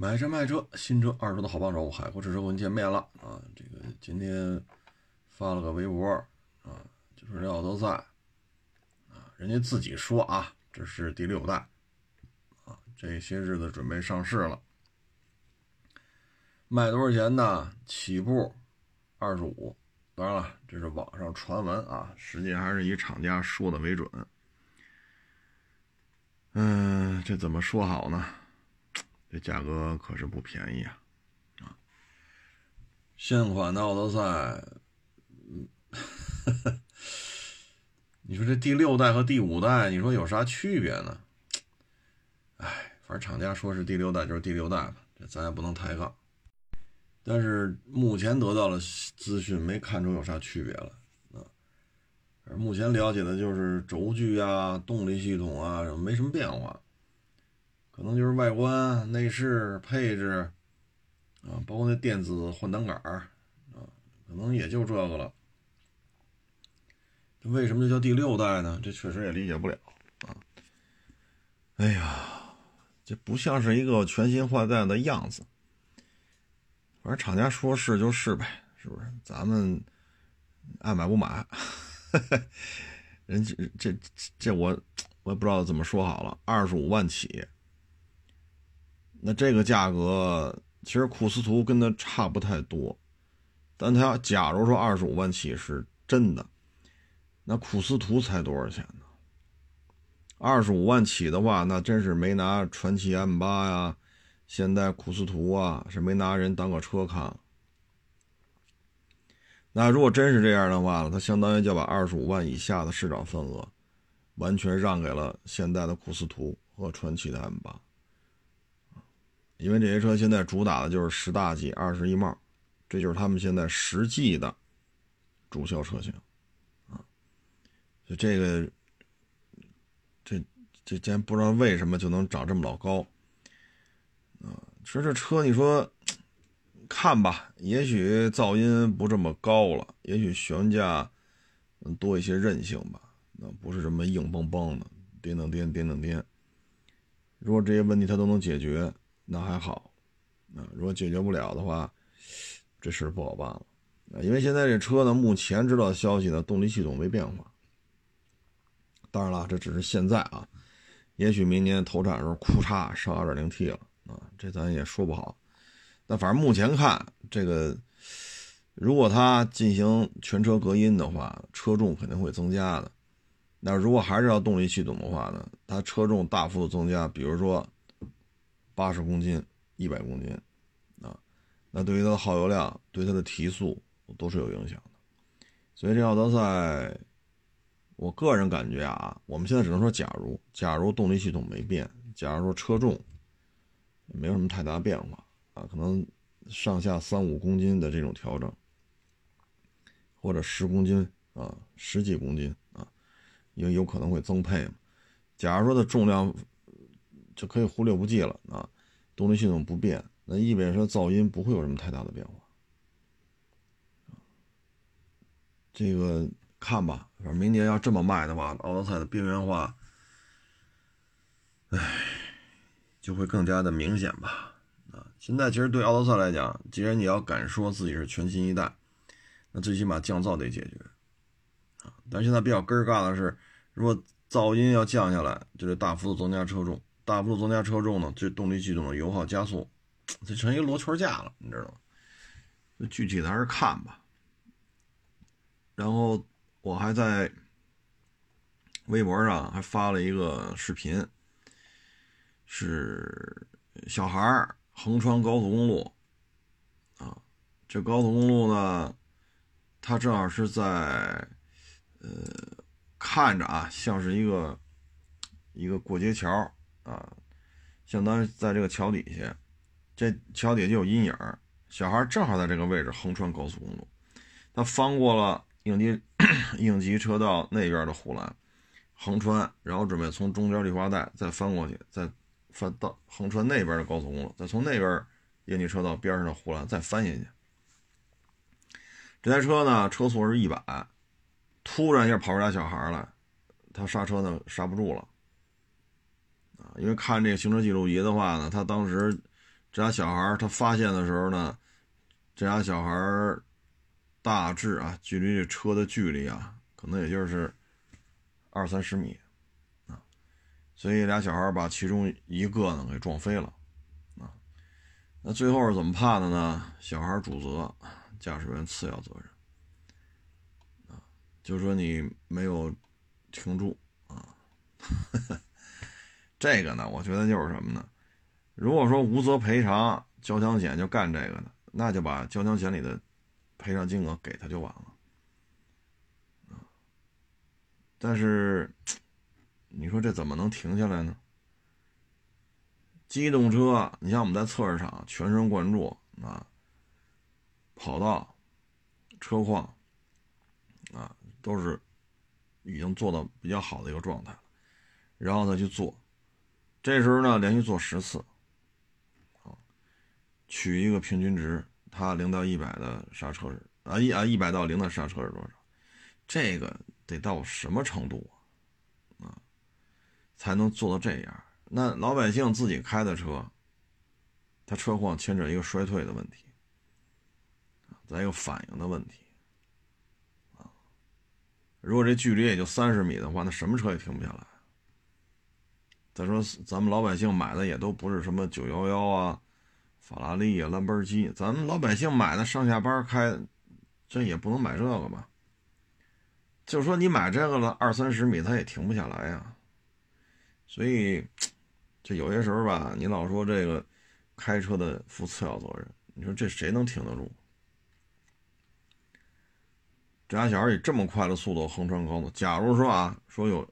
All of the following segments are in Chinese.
买车卖车，新车二手的好帮手，海阔试车跟见面了啊！这个今天发了个微博啊，就是这奥德赛啊，人家自己说啊，这是第六代啊，这些日子准备上市了，卖多少钱呢？起步二十五，当然了，这是网上传闻啊，实际还是以厂家说的为准。嗯，这怎么说好呢？这价格可是不便宜啊！啊，现款的奥德赛，你说这第六代和第五代，你说有啥区别呢？哎，反正厂家说是第六代就是第六代吧，这咱也不能抬杠。但是目前得到的资讯没看出有啥区别了啊。而目前了解的就是轴距啊、动力系统啊，没什么变化。可能就是外观、内饰、配置，啊，包括那电子换挡杆儿，啊，可能也就这个了。为什么就叫第六代呢？这确实也理解不了啊。哎呀，这不像是一个全新换代的样子。反正厂家说是就是呗，是不是？咱们爱买不买。人这这这我我也不知道怎么说好了，二十五万起。那这个价格其实库斯图跟它差不太多，但它假如说二十五万起是真的，那库斯图才多少钱呢？二十五万起的话，那真是没拿传奇 M 八呀、现代库斯图啊，是没拿人当个车看。那如果真是这样的话，它相当于就把二十五万以下的市场份额完全让给了现代的库斯图和传奇的 M 八。因为这些车现在主打的就是十大几、二十一帽，这就是他们现在实际的主销车型啊。就这个，这这竟然不知道为什么就能涨这么老高啊！其实这车，你说看吧，也许噪音不这么高了，也许悬架能多一些韧性吧，那不是这么硬邦邦的，颠噔颠颠噔颠。如果这些问题它都能解决。那还好，啊，如果解决不了的话，这事不好办了，啊，因为现在这车呢，目前知道消息呢，动力系统没变化。当然了，这只是现在啊，也许明年投产时候，库嚓上 2.0T 了，啊，这咱也说不好。但反正目前看，这个如果它进行全车隔音的话，车重肯定会增加的。那如果还是要动力系统的话呢，它车重大幅度增加，比如说。八十公斤、一百公斤，啊，那对于它的耗油量、对它的提速都是有影响的。所以这奥德赛，我个人感觉啊，我们现在只能说，假如假如动力系统没变，假如说车重没有什么太大变化啊，可能上下三五公斤的这种调整，或者十公斤啊、十几公斤啊，因为有可能会增配嘛。假如说它重量。就可以忽略不计了啊！动力系统不变，那意味着说噪音不会有什么太大的变化。这个看吧，反正明年要这么卖的话，奥德赛的边缘化，唉，就会更加的明显吧。啊，现在其实对奥德赛来讲，既然你要敢说自己是全新一代，那最起码降噪得解决啊。但现在比较根儿尬的是，如果噪音要降下来，就得大幅度增加车重。大幅度增加车重呢，这动力系统的油耗加速，这成一个螺圈架了，你知道吗？具体的还是看吧。然后我还在微博上还发了一个视频，是小孩横穿高速公路啊，这高速公路呢，它正好是在呃，看着啊，像是一个一个过街桥。啊，相当于在这个桥底下，这桥底下就有阴影小孩正好在这个位置横穿高速公路，他翻过了应急应急车道那边的护栏，横穿，然后准备从中间绿化带再翻过去，再翻到横穿那边的高速公路，再从那边应急车道边上的护栏再翻下去。这台车呢，车速是一百，突然一下跑出俩小孩来，他刹车呢刹不住了。因为看这个行车记录仪的话呢，他当时这俩小孩他发现的时候呢，这俩小孩大致啊，距离这车的距离啊，可能也就是二三十米啊，所以俩小孩把其中一个呢给撞飞了啊。那最后是怎么判的呢？小孩主责，驾驶员次要责任。就说你没有停住啊，这个呢，我觉得就是什么呢？如果说无责赔偿，交强险就干这个的，那就把交强险里的赔偿金额给他就完了但是你说这怎么能停下来呢？机动车，你像我们在测试场全神贯注啊，跑道、车况啊。都是已经做到比较好的一个状态了，然后再去做，这时候呢连续做十次，啊，取一个平均值，它零到一百的刹车是啊一啊一百到零的刹车是多少？这个得到什么程度啊？啊，才能做到这样？那老百姓自己开的车，他车况牵扯一个衰退的问题，再一个反应的问题。如果这距离也就三十米的话，那什么车也停不下来。再说咱们老百姓买的也都不是什么九幺幺啊、法拉利啊、兰博基，咱们老百姓买的上下班开，这也不能买这个吧？就说你买这个了，二三十米它也停不下来呀。所以，这有些时候吧，你老说这个开车的负次要责任，你说这谁能挺得住？这俩小孩以这么快的速度横穿高速，假如说啊，说有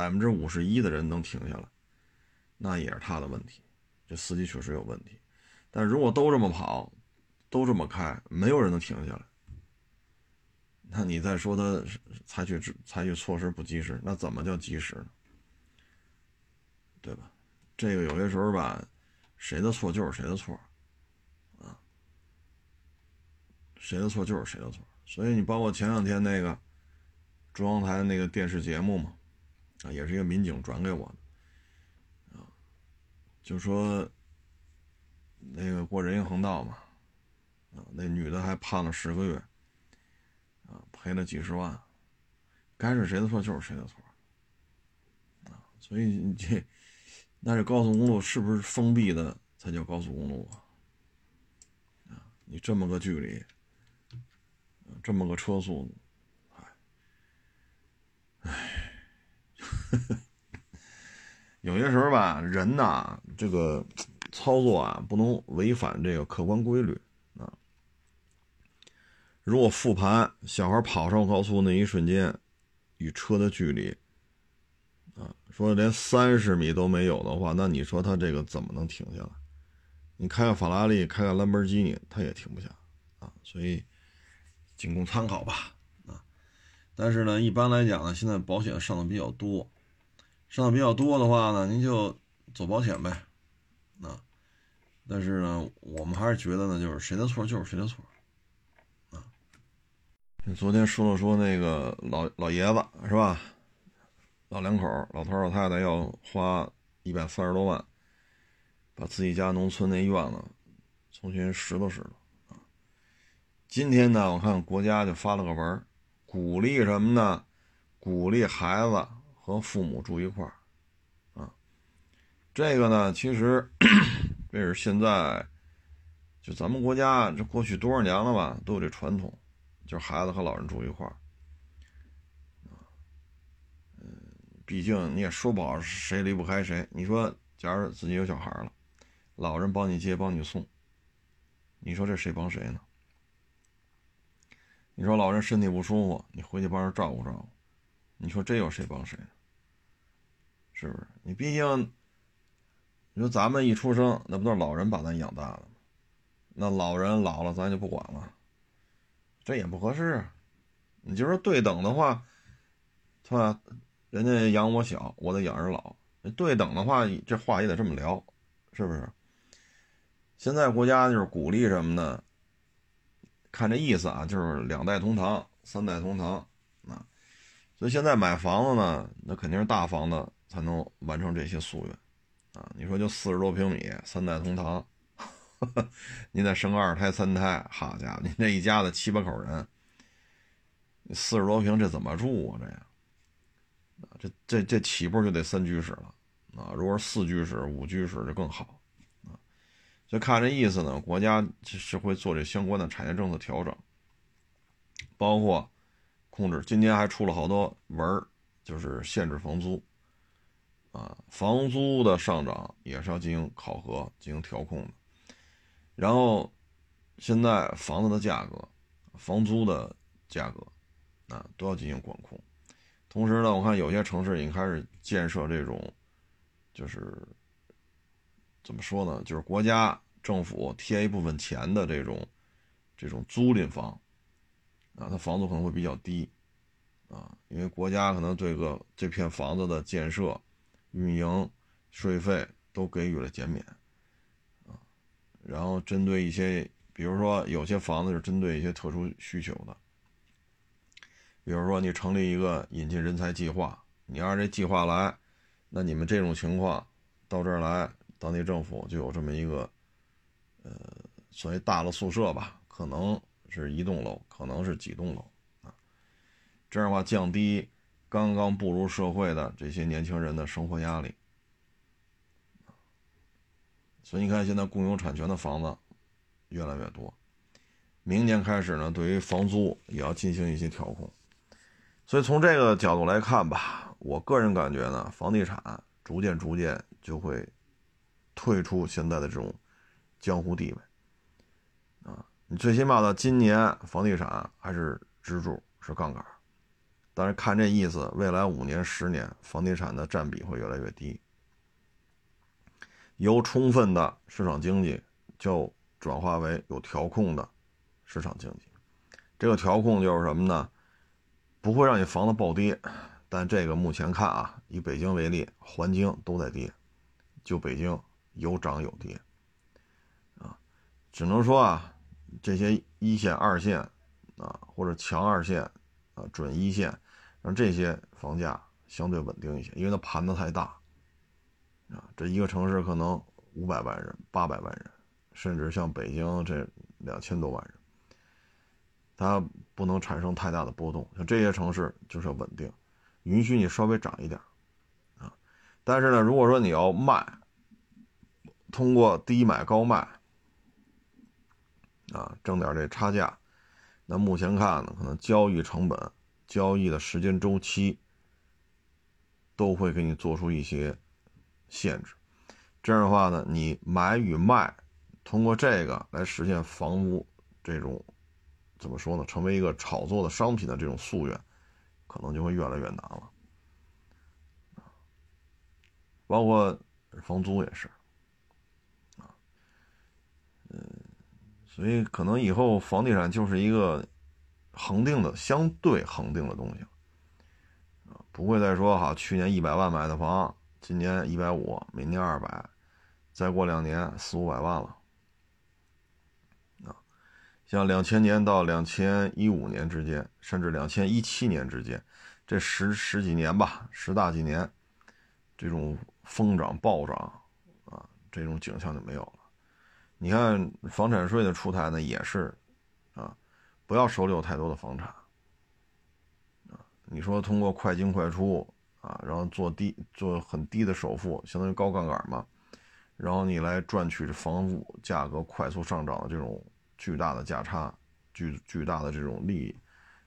百分之五十一的人能停下来，那也是他的问题，这司机确实有问题。但如果都这么跑，都这么开，没有人能停下来，那你再说他采取采取措施不及时，那怎么叫及时呢？对吧？这个有些时候吧，谁的错就是谁的错，啊，谁的错就是谁的错。所以你包括前两天那个中央台那个电视节目嘛，啊，也是一个民警转给我的，啊，就说那个过人行横道嘛，啊，那女的还判了十个月，啊，赔了几十万，该是谁的错就是谁的错，啊，所以这那这高速公路是不是封闭的才叫高速公路啊？啊，你这么个距离。这么个车速，哎哎，有些时候吧，人呐，这个操作啊，不能违反这个客观规律啊。如果复盘小孩跑上高速那一瞬间与车的距离啊，说连三十米都没有的话，那你说他这个怎么能停下来？你开个法拉利，开个兰博基尼，他也停不下啊，所以。仅供参考吧，啊，但是呢，一般来讲呢，现在保险上的比较多，上的比较多的话呢，您就走保险呗，啊，但是呢，我们还是觉得呢，就是谁的错就是谁的错，啊，昨天说了说那个老老爷子是吧，老两口老头老太太要花一百三十多万，把自己家农村那院子重新拾掇拾掇。今天呢，我看国家就发了个文鼓励什么呢？鼓励孩子和父母住一块儿，啊，这个呢，其实 这是现在就咱们国家这过去多少年了吧，都有这传统，就是孩子和老人住一块儿，啊，嗯，毕竟你也说不好谁离不开谁。你说，假如自己有小孩了，老人帮你接帮你送，你说这谁帮谁呢？你说老人身体不舒服，你回去帮人照顾照顾，你说这有谁帮谁呢？是不是？你毕竟，你说咱们一出生，那不都是老人把咱养大的吗？那老人老了，咱就不管了，这也不合适啊。你就说对等的话，是吧？人家养我小，我得养人老。对等的话，这话也得这么聊，是不是？现在国家就是鼓励什么呢？看这意思啊，就是两代同堂、三代同堂啊，所以现在买房子呢，那肯定是大房子才能完成这些夙愿啊。你说就四十多平米，三代同堂，您再生个二胎三胎，好家伙，您这一家子七八口人，四十多平这怎么住啊？这样，这这这起步就得三居室了啊！如果是四居室、五居室就更好啊！就看这意思呢，国家是会做这相关的产业政策调整，包括控制。今年还出了好多文儿，就是限制房租啊，房租的上涨也是要进行考核、进行调控的。然后，现在房子的价格、房租的价格，啊，都要进行管控。同时呢，我看有些城市已经开始建设这种，就是怎么说呢？就是国家政府贴一部分钱的这种这种租赁房，啊，它房租可能会比较低，啊，因为国家可能对个这片房子的建设、运营税费都给予了减免啊。然后针对一些，比如说有些房子是针对一些特殊需求的，比如说你成立一个引进人才计划，你按这计划来，那你们这种情况到这儿来，当地政府就有这么一个，呃，所谓大的宿舍吧，可能是一栋楼，可能是几栋楼啊，这样的话降低刚刚步入社会的这些年轻人的生活压力。所以你看，现在共有产权的房子越来越多。明年开始呢，对于房租也要进行一些调控。所以从这个角度来看吧，我个人感觉呢，房地产逐渐逐渐就会退出现在的这种江湖地位啊。你最起码到今年，房地产还是支柱，是杠杆。但是看这意思，未来五年、十年，房地产的占比会越来越低。由充分的市场经济，就转化为有调控的市场经济。这个调控就是什么呢？不会让你房子暴跌，但这个目前看啊，以北京为例，环京都在跌，就北京有涨有跌，啊，只能说啊，这些一线、二线啊，或者强二线啊，准一线，让这些房价相对稳定一些，因为它盘子太大。啊，这一个城市可能五百万人、八百万人，甚至像北京这两千多万人，它不能产生太大的波动。像这些城市就是要稳定，允许你稍微涨一点啊。但是呢，如果说你要卖，通过低买高卖啊，挣点这差价，那目前看呢，可能交易成本、交易的时间周期都会给你做出一些。限制，这样的话呢，你买与卖，通过这个来实现房屋这种怎么说呢，成为一个炒作的商品的这种夙愿，可能就会越来越难了。包括房租也是，啊，嗯，所以可能以后房地产就是一个恒定的、相对恒定的东西，不会再说哈，去年一百万买的房。今年一百五，明年二百，再过两年四五百万了，啊，像两千年到两千一五年之间，甚至两千一七年之间，这十十几年吧，十大几年，这种疯涨暴涨，啊，这种景象就没有了。你看房产税的出台呢，也是，不要手里有太多的房产，啊，你说通过快进快出。啊，然后做低做很低的首付，相当于高杠杆嘛，然后你来赚取这房屋价格快速上涨的这种巨大的价差，巨巨大的这种利益，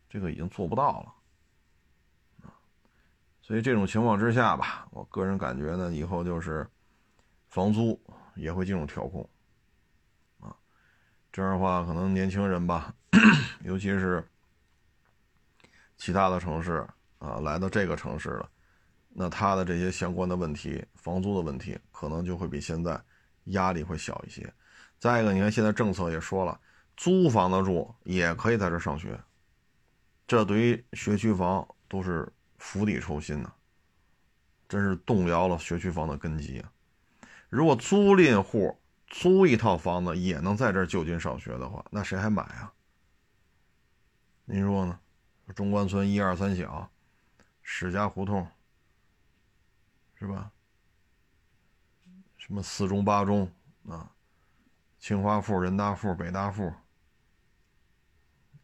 这个已经做不到了，啊，所以这种情况之下吧，我个人感觉呢，以后就是房租也会进入调控，这样的话，可能年轻人吧，尤其是其他的城市啊，来到这个城市了。那他的这些相关的问题，房租的问题，可能就会比现在压力会小一些。再一个，你看现在政策也说了，租房的住也可以在这上学，这对于学区房都是釜底抽薪呐，真是动摇了学区房的根基啊！如果租赁户租一套房子也能在这就近上学的话，那谁还买啊？您说呢？中关村一二三小，史家胡同。是吧？什么四中八中啊，清华附、人大附、北大附，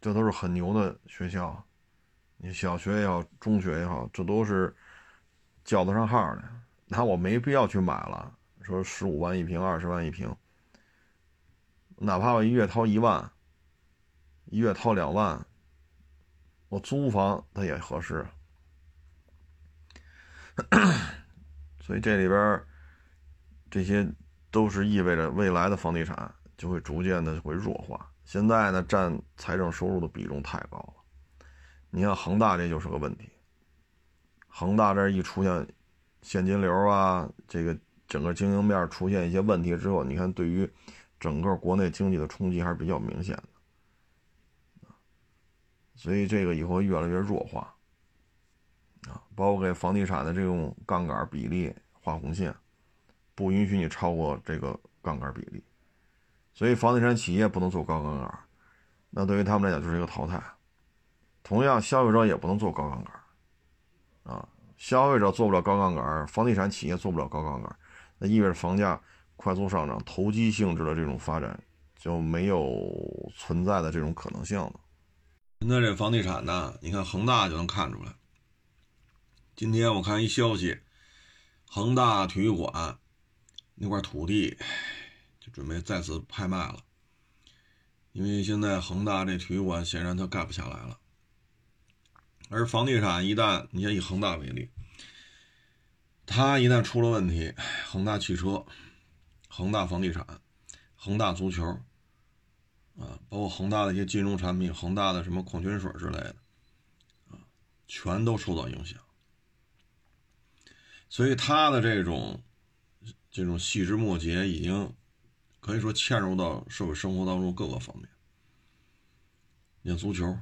这都是很牛的学校。你小学也好，中学也好，这都是叫得上号的。那我没必要去买了，说十五万一平，二十万一平，哪怕我一月掏一万，一月掏两万，我租房它也合适。所以这里边这些都是意味着未来的房地产就会逐渐的会弱化。现在呢，占财政收入的比重太高了。你看恒大这就是个问题。恒大这一出现现金流啊，这个整个经营面出现一些问题之后，你看对于整个国内经济的冲击还是比较明显的。所以这个以后越来越弱化。啊，包括给房地产的这种杠杆比例画红线，不允许你超过这个杠杆比例，所以房地产企业不能做高杠杆，那对于他们来讲就是一个淘汰。同样，消费者也不能做高杠杆，啊，消费者做不了高杠杆，房地产企业做不了高杠杆，那意味着房价快速上涨，投机性质的这种发展就没有存在的这种可能性了。现在这房地产呢，你看恒大就能看出来。今天我看一消息，恒大体育馆那块土地就准备再次拍卖了，因为现在恒大这体育馆显然它盖不下来了。而房地产一旦你像以恒大为例，它一旦出了问题，恒大汽车、恒大房地产、恒大足球啊，包括恒大的一些金融产品、恒大的什么矿泉水之类的啊，全都受到影响。所以他的这种这种细枝末节已经可以说嵌入到社会生活当中各个方面。像足球，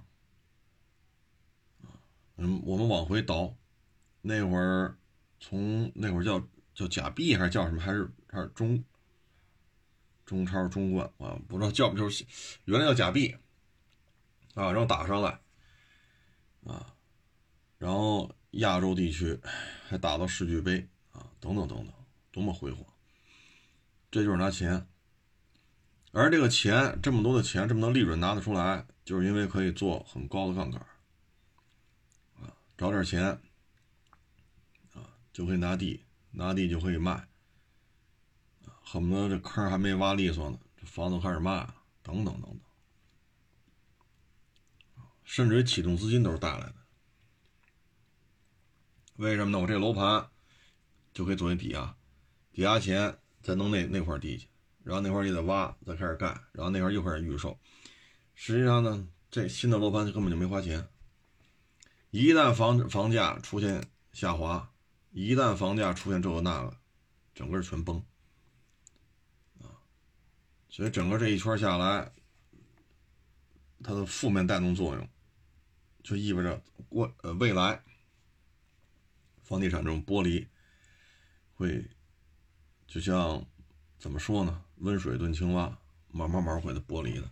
嗯，我们往回倒，那会儿从那会儿叫叫假币还是叫什么，还是还是中中超中冠啊，不知道叫不就是原来叫假币啊，然后打上来啊，然后。亚洲地区还打到世俱杯啊，等等等等，多么辉煌！这就是拿钱，而这个钱这么多的钱，这么多利润拿得出来，就是因为可以做很高的杠杆啊，找点钱啊，就可以拿地，拿地就可以卖恨不得这坑还没挖利索呢，这房子开始卖了，等等等等，甚至于启动资金都是带来的。为什么呢？我这楼盘就可以作为抵押，抵押钱再弄那那块地去，然后那块地再挖，再开始盖，然后那块又开始预售。实际上呢，这新的楼盘根本就没花钱。一旦房房价出现下滑，一旦房价出现这个那个，整个全崩！所以整个这一圈下来，它的负面带动作用，就意味着过呃未来。房地产这种剥离，会就像怎么说呢？温水炖青蛙，慢慢慢会的剥离的。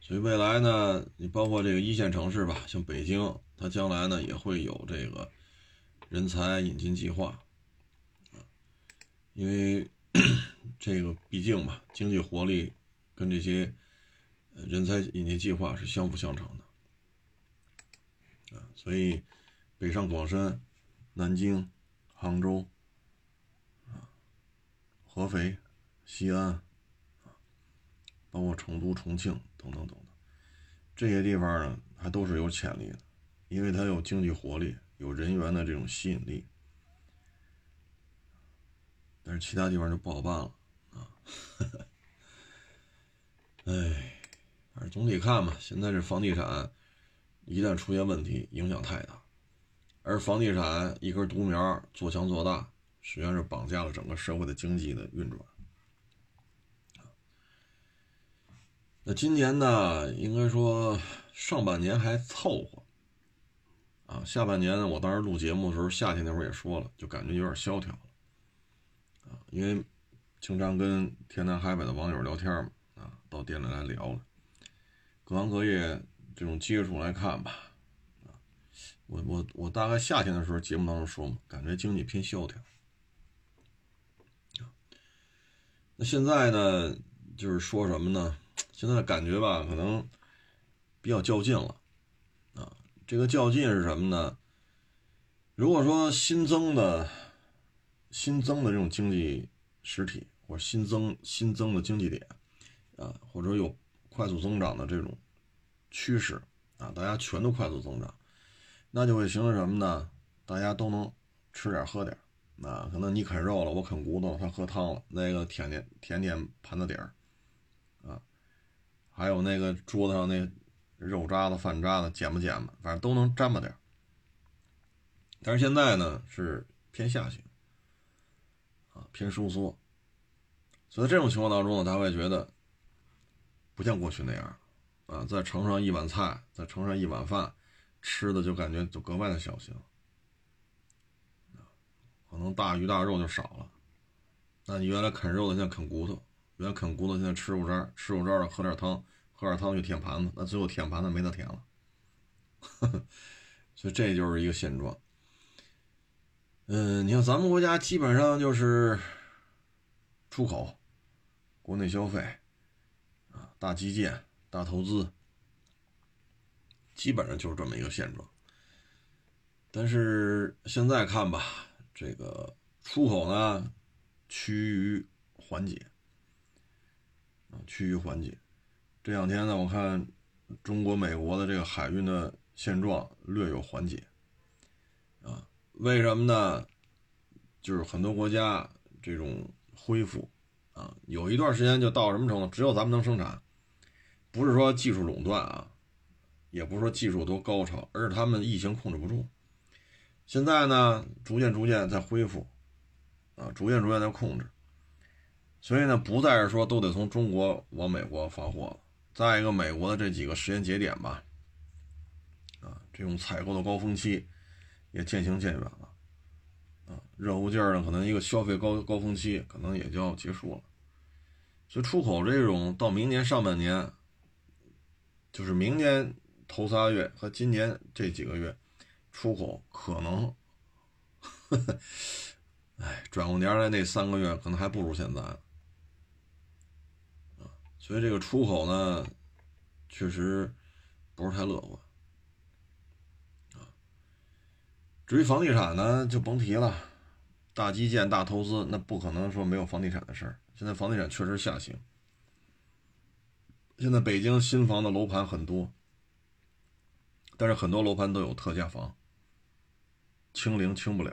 所以未来呢，你包括这个一线城市吧，像北京，它将来呢也会有这个人才引进计划因为 这个毕竟嘛，经济活力跟这些人才引进计划是相辅相成的啊，所以。北上广深、南京、杭州、啊、合肥、西安，啊，包括成都、重庆等等等等，这些地方呢，还都是有潜力的，因为它有经济活力，有人员的这种吸引力。但是其他地方就不好办了啊！哎，反正总体看吧，现在这房地产一旦出现问题，影响太大。而房地产一根独苗做强做大，实际上是绑架了整个社会的经济的运转。那今年呢，应该说上半年还凑合，啊，下半年，我当时录节目的时候，夏天那会儿也说了，就感觉有点萧条，啊，因为经常跟天南海北的网友聊天嘛，啊，到店里来聊了，各行各业这种接触来看吧。啊我我我大概夏天的时候节目当中说嘛，感觉经济偏萧条。那现在呢，就是说什么呢？现在的感觉吧，可能比较较劲了啊。这个较劲是什么呢？如果说新增的、新增的这种经济实体，或者新增新增的经济点啊，或者有快速增长的这种趋势啊，大家全都快速增长，那就会形成什么呢？大家都能吃点喝点啊，可能你啃肉了，我啃骨头，他喝汤了，那个舔舔舔舔盘子底儿啊，还有那个桌子上那肉渣子、饭渣子捡吧捡吧，反正都能沾吧点但是现在呢是偏下行，啊偏收缩，所以在这种情况当中呢，他会觉得不像过去那样，啊再盛上一碗菜，再盛上一碗饭，吃的就感觉就格外的小心，可能大鱼大肉就少了。那你原来啃肉的现在啃骨头，原来啃骨头现在吃肉渣，吃肉渣的喝点汤，喝点汤就舔盘子，那最后舔盘子没得舔了，所以这就是一个现状。嗯，你看咱们国家基本上就是出口、国内消费啊、大基建、大投资，基本上就是这么一个现状。但是现在看吧，这个出口呢趋于缓解啊，趋于缓解。这两天呢，我看中国、美国的这个海运的现状略有缓解。为什么呢？就是很多国家这种恢复啊，有一段时间就到什么程度？只有咱们能生产，不是说技术垄断啊，也不是说技术多高超，而是他们疫情控制不住。现在呢，逐渐逐渐在恢复啊，逐渐逐渐在控制。所以呢，不再是说都得从中国往美国发货了。再一个，美国的这几个时间节点吧，啊，这种采购的高峰期。也渐行渐远了，啊，热乎劲儿呢，可能一个消费高高峰期可能也就要结束了，所以出口这种到明年上半年，就是明年头仨月和今年这几个月，出口可能，哎，转过年来那三个月可能还不如现在，啊，所以这个出口呢，确实不是太乐观。至于房地产呢，就甭提了，大基建、大投资，那不可能说没有房地产的事儿。现在房地产确实下行，现在北京新房的楼盘很多，但是很多楼盘都有特价房，清零清不了。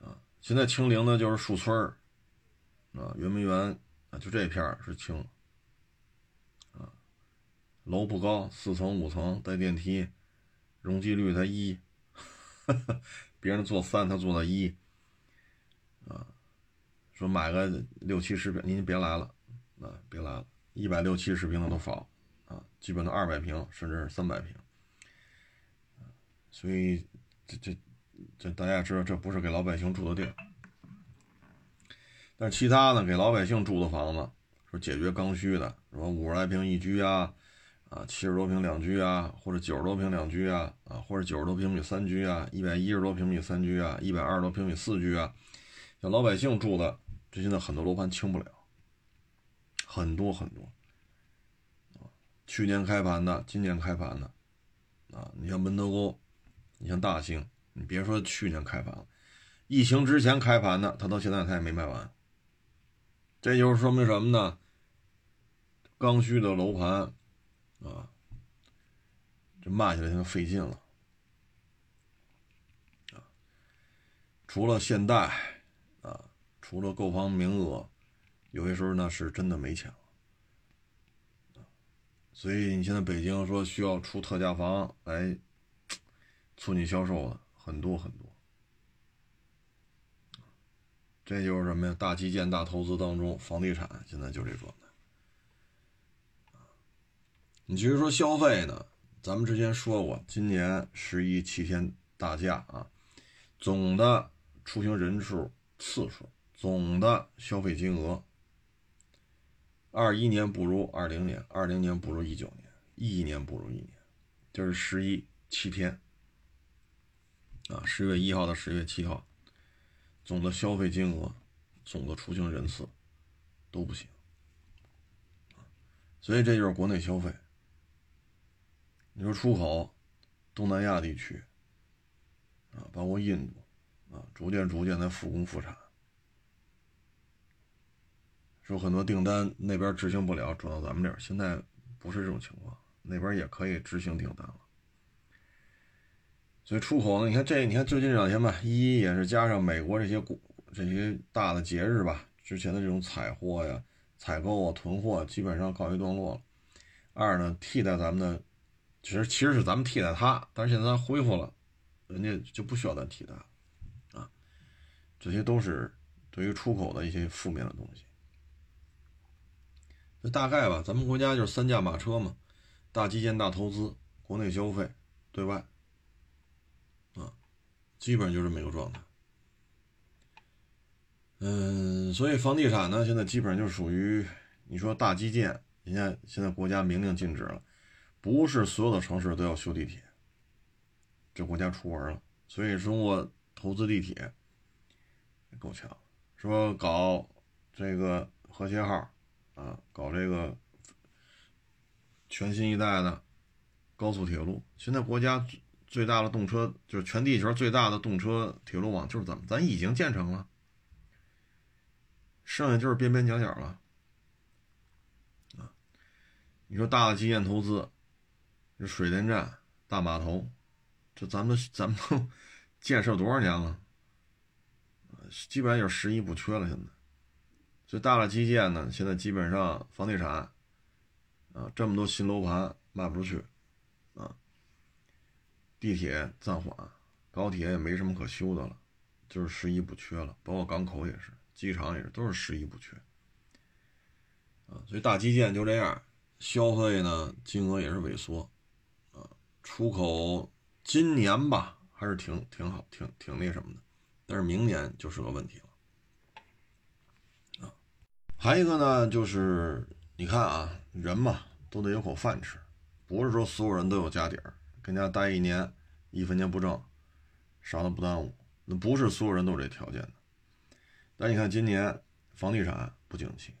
啊，现在清零的就是树村儿，啊，圆明园啊，就这片儿是清，啊，楼不高，四层五层带电梯，容积率才一。别人做三，他做到一，啊，说买个六七十平，您别来了，啊，别来了，一百六七十平的都少，啊，基本都二百平，甚至是三百平，所以这这这大家知道，这不是给老百姓住的地儿，但其他呢，给老百姓住的房子，说解决刚需的，什么五十来平一居啊。啊，七十多平两居啊，或者九十多平两居啊，啊，或者九十多平米三居啊，一百一十多平米三居啊，一百二十多平米四居啊，像老百姓住的，这现在很多楼盘清不了，很多很多，啊，去年开盘的，今年开盘的，啊，你像门头沟，你像大兴，你别说去年开盘了，疫情之前开盘的，他到现在他也没卖完，这就是说明什么呢？刚需的楼盘。啊，这卖起来就费劲了啊！除了现代啊，除了购房名额，有些时候呢是真的没钱了所以你现在北京说需要出特价房来 促进销售的很多很多，这就是什么呀？大基建、大投资当中，房地产现在就这状态。你至于说消费呢？咱们之前说过，今年十一七天大假啊，总的出行人数、次数、总的消费金额，二一年不如二零年，二零年不如一九年，一年不如一年，就是十一七天啊，十月一号到十月七号，总的消费金额、总的出行人次都不行。所以这就是国内消费。你说出口，东南亚地区，啊，包括印度，啊，逐渐逐渐在复工复产。说很多订单那边执行不了，转到咱们这儿，现在不是这种情况，那边也可以执行订单了。所以出口呢，你看这，你看最近这两天吧，一也是加上美国这些股这些大的节日吧，之前的这种采货呀、采购啊、囤货基本上告一段落了。二呢，替代咱们的，其实其实是咱们替代它，但是现在它恢复了，人家就不需要咱替代了，啊，这些都是对于出口的一些负面的东西。那大概吧，咱们国家就是三驾马车嘛，大基建、大投资，国内消费，对外。啊基本上就这么一个状态，嗯，所以房地产呢，现在基本上就属于你说大基建，人家现在国家明令禁止了，不是所有的城市都要修地铁，这国家出文了，所以中国投资地铁够呛，说搞这个和谐号啊，搞这个全新一代的高速铁路，现在国家。最大的动车就是全地球最大的动车铁路网，就是咱们，咱已经建成了，剩下就是边边角角了。啊，你说大的基建投资，这水电站、大码头，这咱们咱们都 建设多少年了？基本上就是十一不缺了。现在，最大的基建呢，现在基本上房地产，啊，这么多新楼盘卖不出去，啊。地铁暂缓，高铁也没什么可修的了，就是十一不缺了，包括港口也是，机场也是，都是十一不缺。啊，所以大基建就这样，消费呢金额也是萎缩，出口今年吧还是挺挺好，挺挺那什么的，但是明年就是个问题了。啊，还一个呢就是你看啊，人嘛都得有口饭吃，不是说所有人都有家底儿。跟家待一年，一分钱不挣，啥都不耽误。那不是所有人都有这条件的。但你看今年房地产不景气，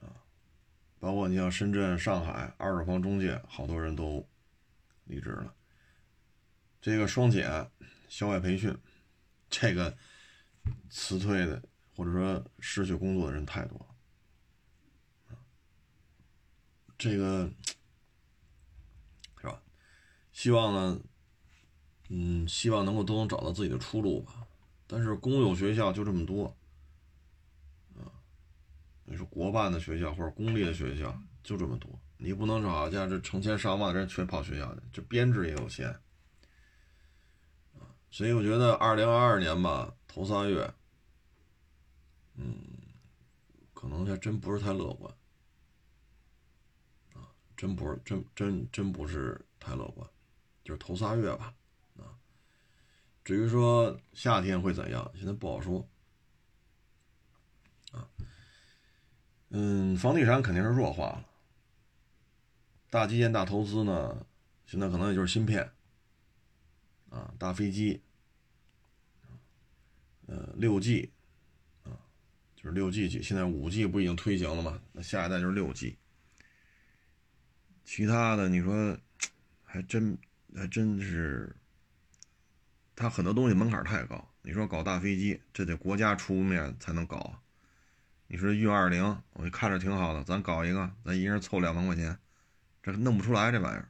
啊，包括你像深圳、上海二手房中介，好多人都离职了。这个双减、校外培训，这个辞退的或者说失去工作的人太多了，这个是吧。希望呢，嗯，希望能够都能找到自己的出路吧。但是公有学校就这么多，啊，你说国办的学校或者公立的学校就这么多，你不能找像这成千上万的人全跑学校去，这编制也有限，所以我觉得二零二二年吧，头仨月，嗯，可能还真不是太乐观，啊，真不是，真真真不是太乐观。就是头仨月吧，啊，至于说夏天会怎样，现在不好说，啊，嗯，房地产肯定是弱化了，大基建、大投资呢，现在可能也就是芯片，啊，大飞机，呃，六 G，啊，就是六 G 现在五 G 不已经推行了吗？那下一代就是六 G，其他的你说还真。还真是，他很多东西门槛太高。你说搞大飞机，这得国家出面才能搞。你说运二零，我看着挺好的，咱搞一个，咱一人凑两万块钱，这弄不出来这玩意儿。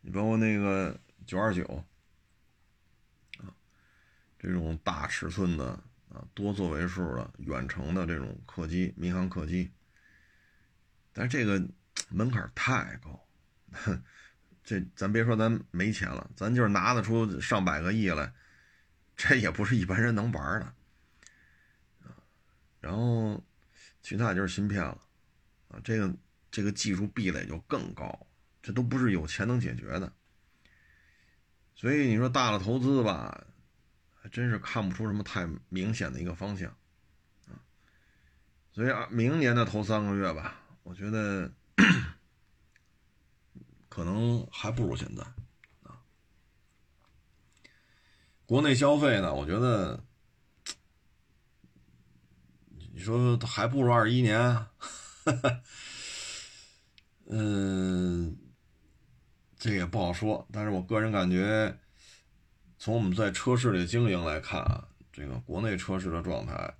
你包括那个九二九啊，这种大尺寸的啊，多座位数的远程的这种客机，民航客机，但这个门槛太高。这咱别说咱没钱了，咱就是拿得出上百个亿来，这也不是一般人能玩的然后，其他就是芯片了，啊，这个这个技术壁垒就更高，这都不是有钱能解决的。所以你说大的投资吧，还真是看不出什么太明显的一个方向，啊，所以啊，明年的头三个月吧，我觉得。可能还不如现在，啊，国内消费呢？我觉得你说还不如二一年，嗯，这也不好说。但是我个人感觉，从我们在车市里经营来看啊，这个国内车市的状态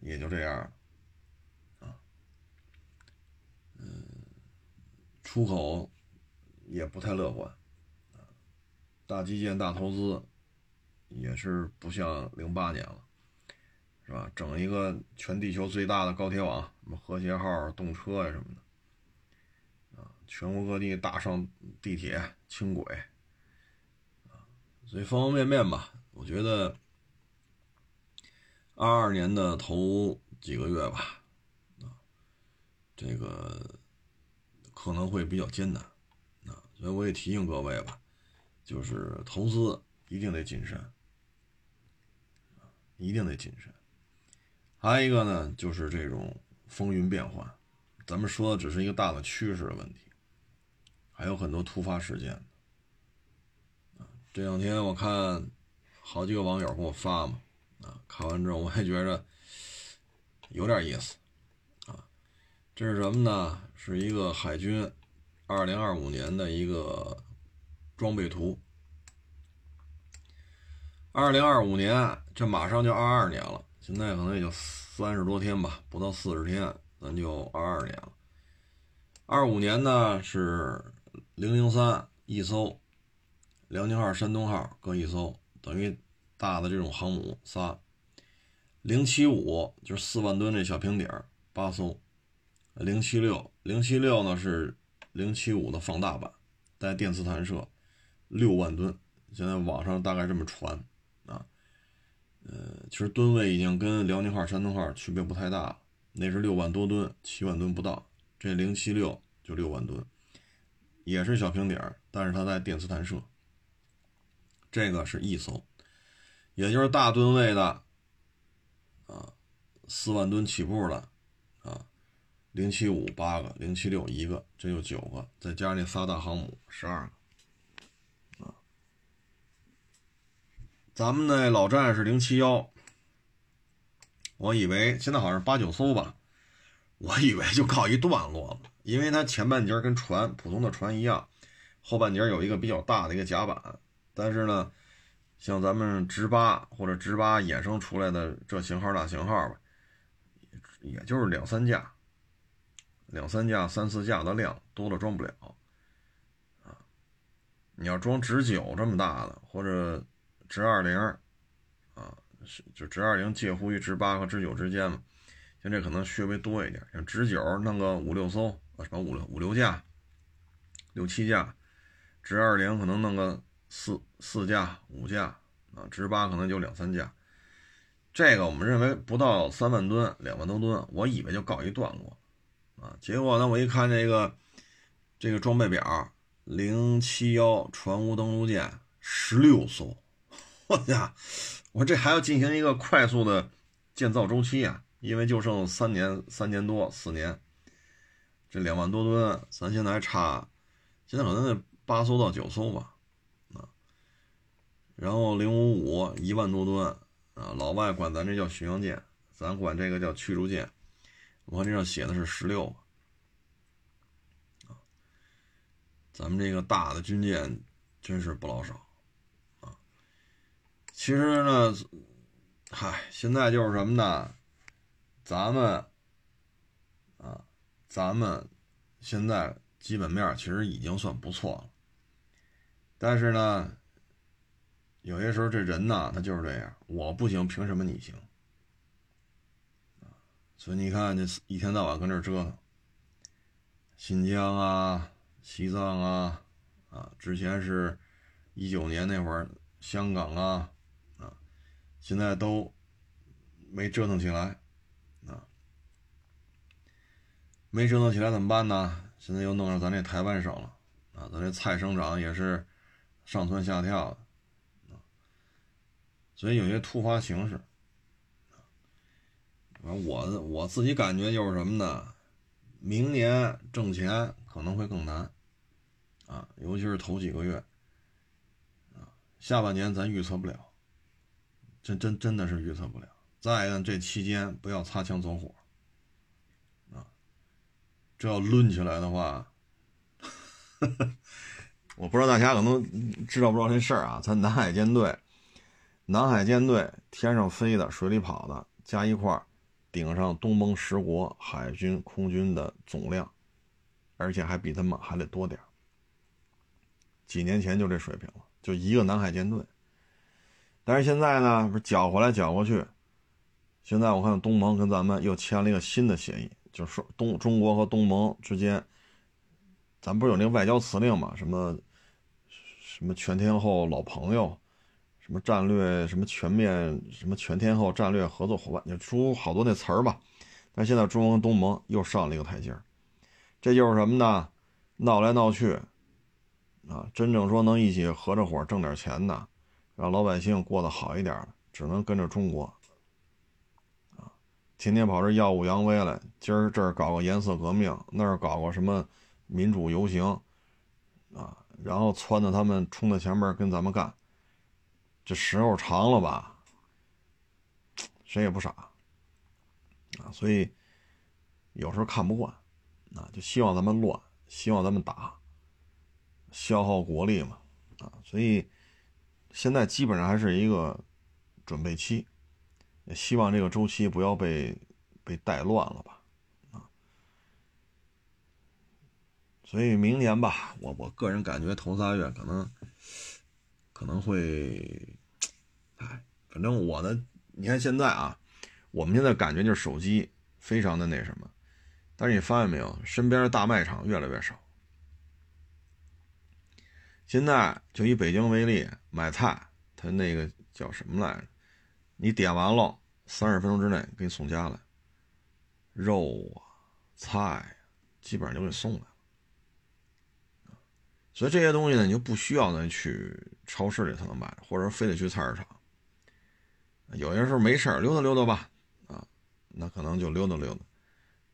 也就这样，啊，嗯，出口也不太乐观，大基建、大投资也是不像零八年了。是吧？整一个全地球最大的高铁网，什么和谐号、动车呀什么的，全国各地大上地铁、轻轨，所以方方面面吧，我觉得二二年的头几个月吧，啊，这个可能会比较艰难，啊，所以我也提醒各位吧，就是投资一定得谨慎，一定得谨慎。还有一个呢，就是这种风云变幻，咱们说的只是一个大的趋势的问题，还有很多突发事件。这两天我看好几个网友给我发嘛，啊，看完之后我还觉着有点意思，啊，这是什么呢？是一个海军二零二五年的一个装备图。二零二五年，这马上就二二年了。现在可能也就三十多天吧，不到四十天，咱就二二年了。二五年呢是零零三一艘，辽宁号、山东号各一艘，等于大的这种航母仨。零七五就是四万吨这小平底儿八艘，零七六零七六呢是零七五的放大版，带电磁弹射，六万吨。现在网上大概这么传啊。呃，其实吨位已经跟辽宁号、山东号区别不太大了，那是六万多吨，七万吨不到。这零七六就六万吨，也是小平底儿，但是它带电磁弹射。这个是一艘，也就是大吨位的，啊，四万吨起步的，啊，零七五八个，零七六一个，这就九个，再加上那仨大航母十二个。啊咱们那老战是零七幺，我以为现在好像是八九艘吧，我以为就告一段落了，因为它前半截跟船普通的船一样，后半截有一个比较大的一个甲板，但是呢，像咱们直八或者直八衍生出来的这型号那型号吧，也就是两三架，两三架、三四架的量，多了装不了啊。你要装直九这么大的，或者。直二零，啊，是就直二零介乎于直八和直九之间嘛，像这可能稍微多一点，像直九弄个五六艘，什么五六五六架，六七架，直二零可能弄个四四架五架，啊，直八可能就两三架，这个我们认为不到三万吨，两万多吨，我以为就告一段落，啊，结果呢，我一看这个这个装备表，零七幺船坞登陆舰十六艘。我呀，我这还要进行一个快速的建造周期啊，因为就剩三年、三年多、四年，这两万多吨，咱现在还差，现在可能得八艘到九艘吧，啊，然后零五五一万多吨啊，老外管咱这叫巡洋舰，咱管这个叫驱逐舰，我看这上写的是十六，啊，咱们这个大的军舰真是不老少。其实呢，嗨，现在就是什么呢？咱们，咱们现在基本面其实已经算不错了。但是呢，有些时候这人呢，他就是这样，我不行，凭什么你行？所以你看，这一天到晚跟这折腾，新疆啊，西藏啊，啊，之前是一九年那会儿，香港啊啊。现在都没折腾起来，啊，没折腾起来怎么办呢？现在又弄上咱这台湾省了，啊，咱这蔡省长也是上蹿下跳的，啊，所以有些突发形势，我我自己感觉就是什么呢？明年挣钱可能会更难，啊，尤其是头几个月，啊，下半年咱预测不了。真真真的是预测不了再一个，这期间不要擦枪走火，这要抡起来的话，我不知道大家可能知道不知道这事儿啊？咱南海舰队，南海舰队天上飞的、水里跑的加一块儿，顶上东盟十国海军空军的总量，而且还比他们还得多点几年前就这水平了，就一个南海舰队。但是现在呢，不是搅回来搅过去。现在我看东盟跟咱们又签了一个新的协议，就是说东中国和东盟之间，咱不是有那个外交辞令嘛？什么什么全天候老朋友，什么战略什么全面什么全天候战略合作伙伴，就出好多那词儿吧。但现在中国跟东盟又上了一个台阶儿这就是什么呢？闹来闹去啊，真正说能一起合着伙挣点钱的。让老百姓过得好一点的，只能跟着中国，天天跑这耀武扬威来。今儿这儿搞个颜色革命，那儿搞个什么民主游行，啊，然后撺掇他们冲在前面跟咱们干。这时候长了吧，谁也不傻，啊，所以有时候看不惯，啊，就希望咱们乱，希望咱们打，消耗国力嘛，啊，所以。现在基本上还是一个准备期，希望这个周期不要被被带乱了吧，啊，所以明年吧，我我个人感觉头仨月可能可能会，哎，反正我呢，你看现在啊，我们现在感觉就是手机非常的那什么，但是你发现没有，身边的大卖场越来越少。现在就以北京为例，买菜，他那个叫什么来着？你点完了，三十分钟之内给你送家来，肉啊、菜，基本上就给送来了。所以这些东西呢，你就不需要再去超市里才能买，或者非得去菜市场。有些时候没事溜达溜达吧，啊，那可能就溜达溜达。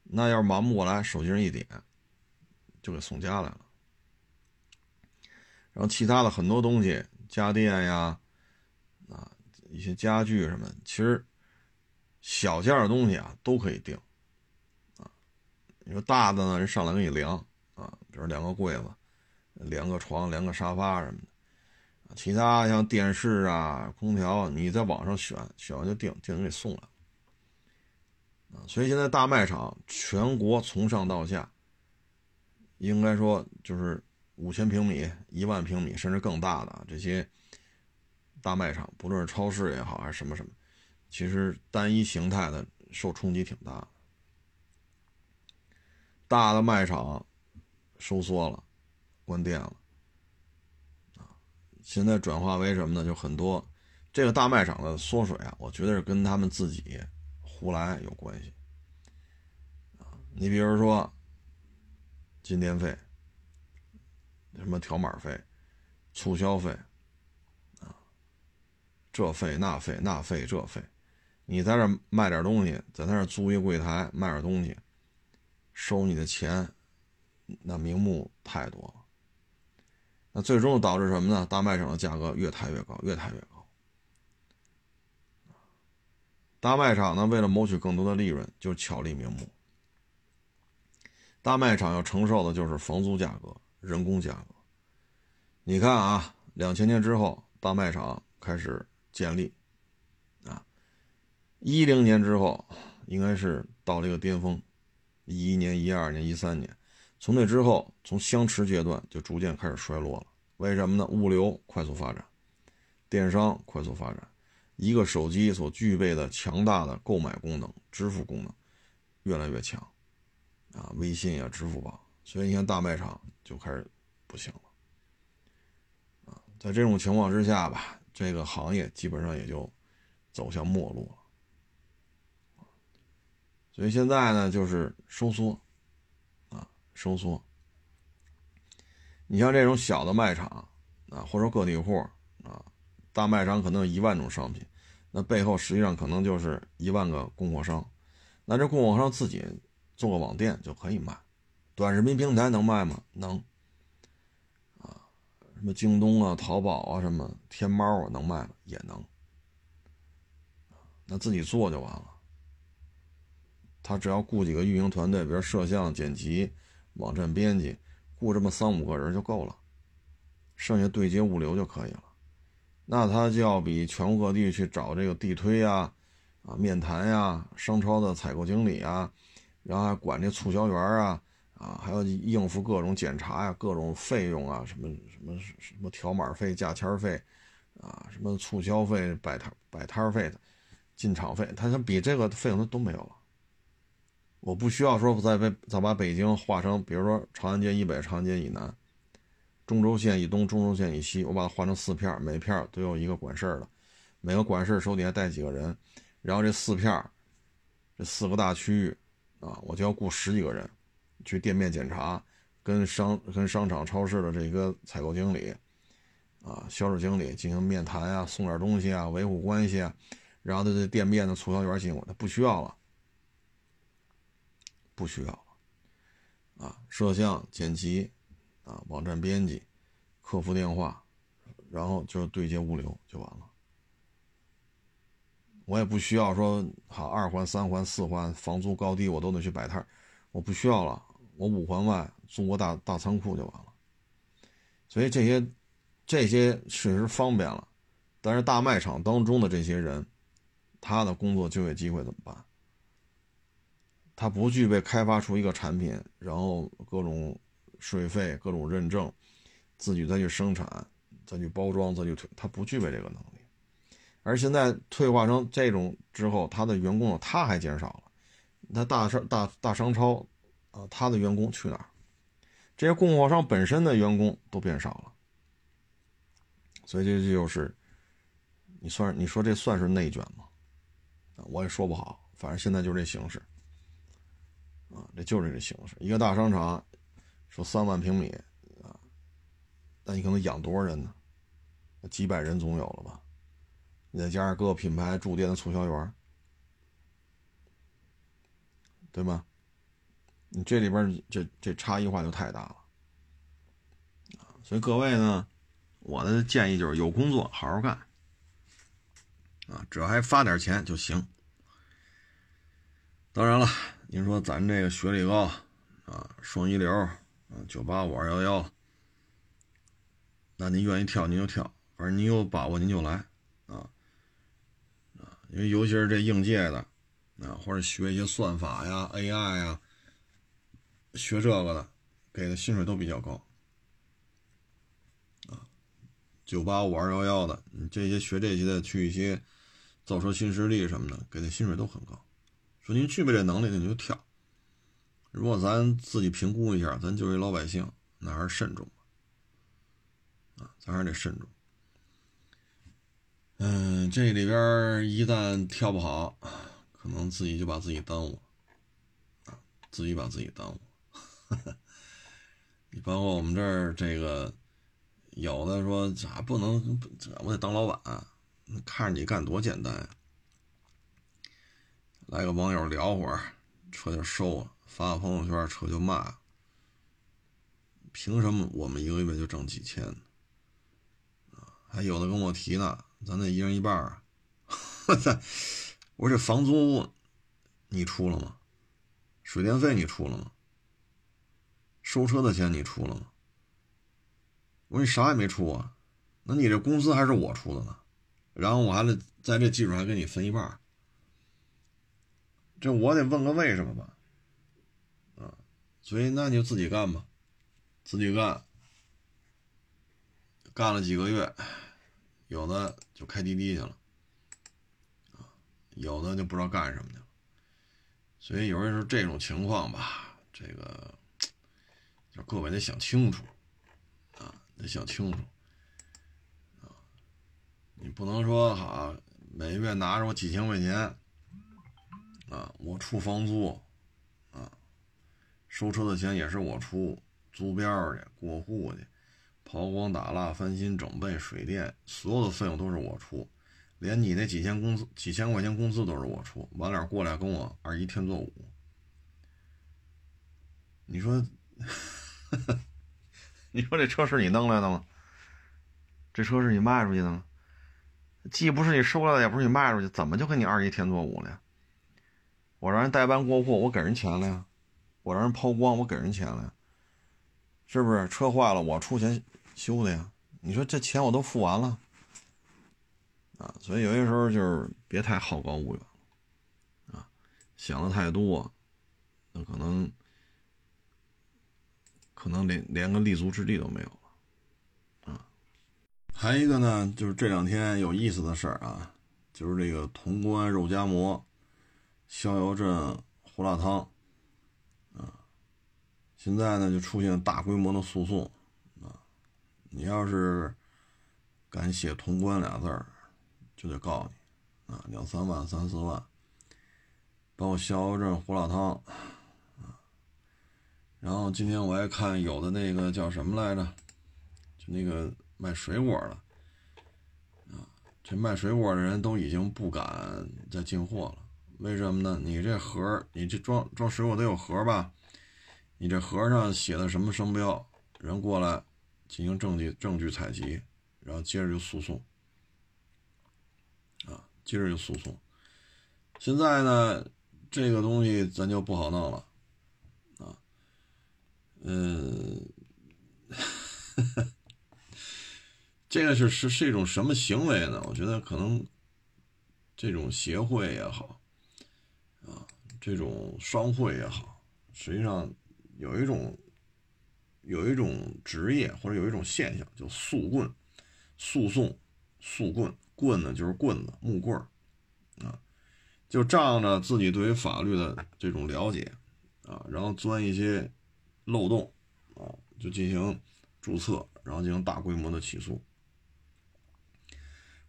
那要是忙不过来，手机上一点，就给送家来了。然后其他的很多东西，家电呀，一些家具什么，其实小件的东西啊都可以定，啊，你说大的呢，人上来给你量，啊，比如量个柜子，量个床，量个沙发什么的，其他像电视啊、空调，你在网上选，选完就定，定给送来，啊，所以现在大卖场全国从上到下，应该说就是。五千平米、一万平米，甚至更大的这些大卖场，不论是超市也好，还是什么什么，其实单一形态的受冲击挺大的。大的卖场收缩了，关店了，现在转化为什么呢？就很多这个大卖场的缩水啊，我觉得是跟他们自己胡来有关系。你比如说进店费。什么条码费、促销费，这费那费那费这费，你在这卖点东西，在那租一柜台卖点东西，收你的钱，那名目太多了。那最终导致什么呢？大卖场的价格越抬越高，越抬越高。大卖场呢，为了谋取更多的利润，就巧立名目。大卖场要承受的就是房租价格。人工价格，你看啊，两千年之后大卖场开始建立，啊，一零年之后应该是到了一个巅峰，一一年、一二年、一三年，从那之后，从相持阶段就逐渐开始衰落了。为什么呢？物流快速发展，电商快速发展，一个手机所具备的强大的购买功能、支付功能越来越强，啊，微信呀、支付宝。所以你看，大卖场就开始不行了，啊，在这种情况之下吧，这个行业基本上也就走向没落了，所以现在呢，就是收缩，啊，收缩。你像这种小的卖场，啊，或者个体户，啊，大卖场可能有一万种商品，那背后实际上可能就是一万个供货商，那这供货商自己做个网店就可以卖。短视频平台能卖吗？能，什么京东啊、淘宝啊、什么天猫啊，能卖吗？也能，那自己做就完了。他只要雇几个运营团队，比如摄像、剪辑、网站编辑，雇这么三五个人就够了，剩下对接物流就可以了。那他就要比全国各地去找这个地推啊、啊面谈呀、商超的采购经理啊，然后还管这促销员啊，啊还要应付各种检查呀、各种费用啊，什么什么什么条码费、价签费，啊什么促销费、摆摊摆摊费的进场费，他想比这个费用他都没有了。我不需要说再被再把北京划成，比如说长安街以北、长安街以南。中轴线以东、中轴线以西，我把它划成四片，每片都有一个管事的，每个管事手底下带几个人，然后这四片，这四个大区域啊，我就要雇十几个人去店面检查，跟商跟商场、超市的这个采购经理啊、销售经理进行面谈啊，送点东西啊，维护关系啊，然后对这店面的促销员进行，他不需要了，不需要了啊，摄像、剪辑。啊，网站编辑、客服电话，然后就是对接物流就完了。我也不需要说好二环、三环、四环房租高低我都得去摆摊我不需要了。我五环外租个大大仓库就完了。所以这些这些确实方便了，但是大卖场当中的这些人，他的工作就业机会怎么办？他不具备开发出一个产品，然后各种。税费各种认证，自己再去生产，再去包装，再去退，他不具备这个能力。而现在退化成这种之后，他的员工他还减少了。他大商大大商超啊，他的员工去哪儿？这些供货商本身的员工都变少了。所以这就是你算你说这算是内卷吗？啊，我也说不好，反正现在就这形式啊，这就是这形式，一个大商场。说三万平米啊，那你可能养多少人呢？几百人总有了吧？你再加上各个品牌驻店的促销员，对吗？你这里边这这差异化就太大了！所以各位呢，我的建议就是有工作好好干啊，只要还发点钱就行。当然了，您说咱这个学历高啊，双一流啊。九八五二幺幺，那您愿意跳您就跳，反正您有把握您就来，啊啊，因为尤其是这应届的，啊或者学一些算法呀、AI 呀，学这个的，给的薪水都比较高，啊，九八五二幺幺的，你这些学这些的去一些造车新势力什么的，给的薪水都很高，说您具备这能力，你就跳。如果咱自己评估一下，咱就是老百姓，那还是慎重吧。啊，咱还是得慎重。嗯，这里边一旦跳不好，可能自己就把自己耽误，啊，自己把自己耽误。你 包括我们这儿这个，有的说咋不能，我得当老板，看着你干多简单呀。来个网友聊会儿，车就收了。发个朋友圈，车就骂。凭什么我们一个月就挣几千？还有的跟我提呢，咱得一人一半啊！我操！我说这房租你出了吗？水电费你出了吗？收车的钱你出了吗？我说你啥也没出啊？那你这工资还是我出的呢？然后我还得在这基础上给你分一半，这我得问个为什么吧？啊所以那你就自己干吧，自己干，干了几个月，有的就开滴滴去了，有的就不知道干什么去了。所以有人说这种情况吧，这个就各位得想清楚，啊，得想清楚，啊，你不能说哈，每个月拿着我几千块钱，啊，我出房租啊。收车的钱也是我出，租标去、过户去、抛光打蜡、翻新整备、水电，所有的费用都是我出，连你那几千工资、几千块钱工资都是我出。完了过来跟我二姨添作五，你说，你说这车是你弄来的吗？这车是你卖出去的吗？既不是你收来的，也不是你卖出去，怎么就跟你二姨添作五了呀？我让人代办过户，我给人钱了呀；我让人抛光，我给人钱了呀。是不是车坏了，我出钱修的呀？你说这钱我都付完了啊！所以有些时候就是别太好高骛远啊，想的太多，那可能可能连连个立足之地都没有了啊。还一个呢，就是这两天有意思的事儿啊，就是这个潼关肉夹馍。逍遥镇胡辣汤，啊，现在呢就出现大规模的诉讼，啊，你要是敢写“潼关”俩字儿，就得告你，啊，两三万、三四万。包括逍遥镇胡辣汤，啊，然后今天我还看有的那个叫什么来着，就那个卖水果的，啊，这卖水果的人都已经不敢再进货了。为什么呢？你这盒，你这装装水果得有盒吧？你这盒上写的什么商标？人过来进行证据证据采集，然后接着就诉讼，接着就诉讼。现在呢，这个东西咱就不好弄了，啊，嗯，这个是是是一种什么行为呢？我觉得可能这种协会也好。啊，这种商会也好，实际上有一种有一种职业或者有一种现象，叫诉棍、诉讼、诉棍。棍呢就是棍子、木棍儿啊，就仗着自己对于法律的这种了解啊，然后钻一些漏洞啊，就进行注册，然后进行大规模的起诉。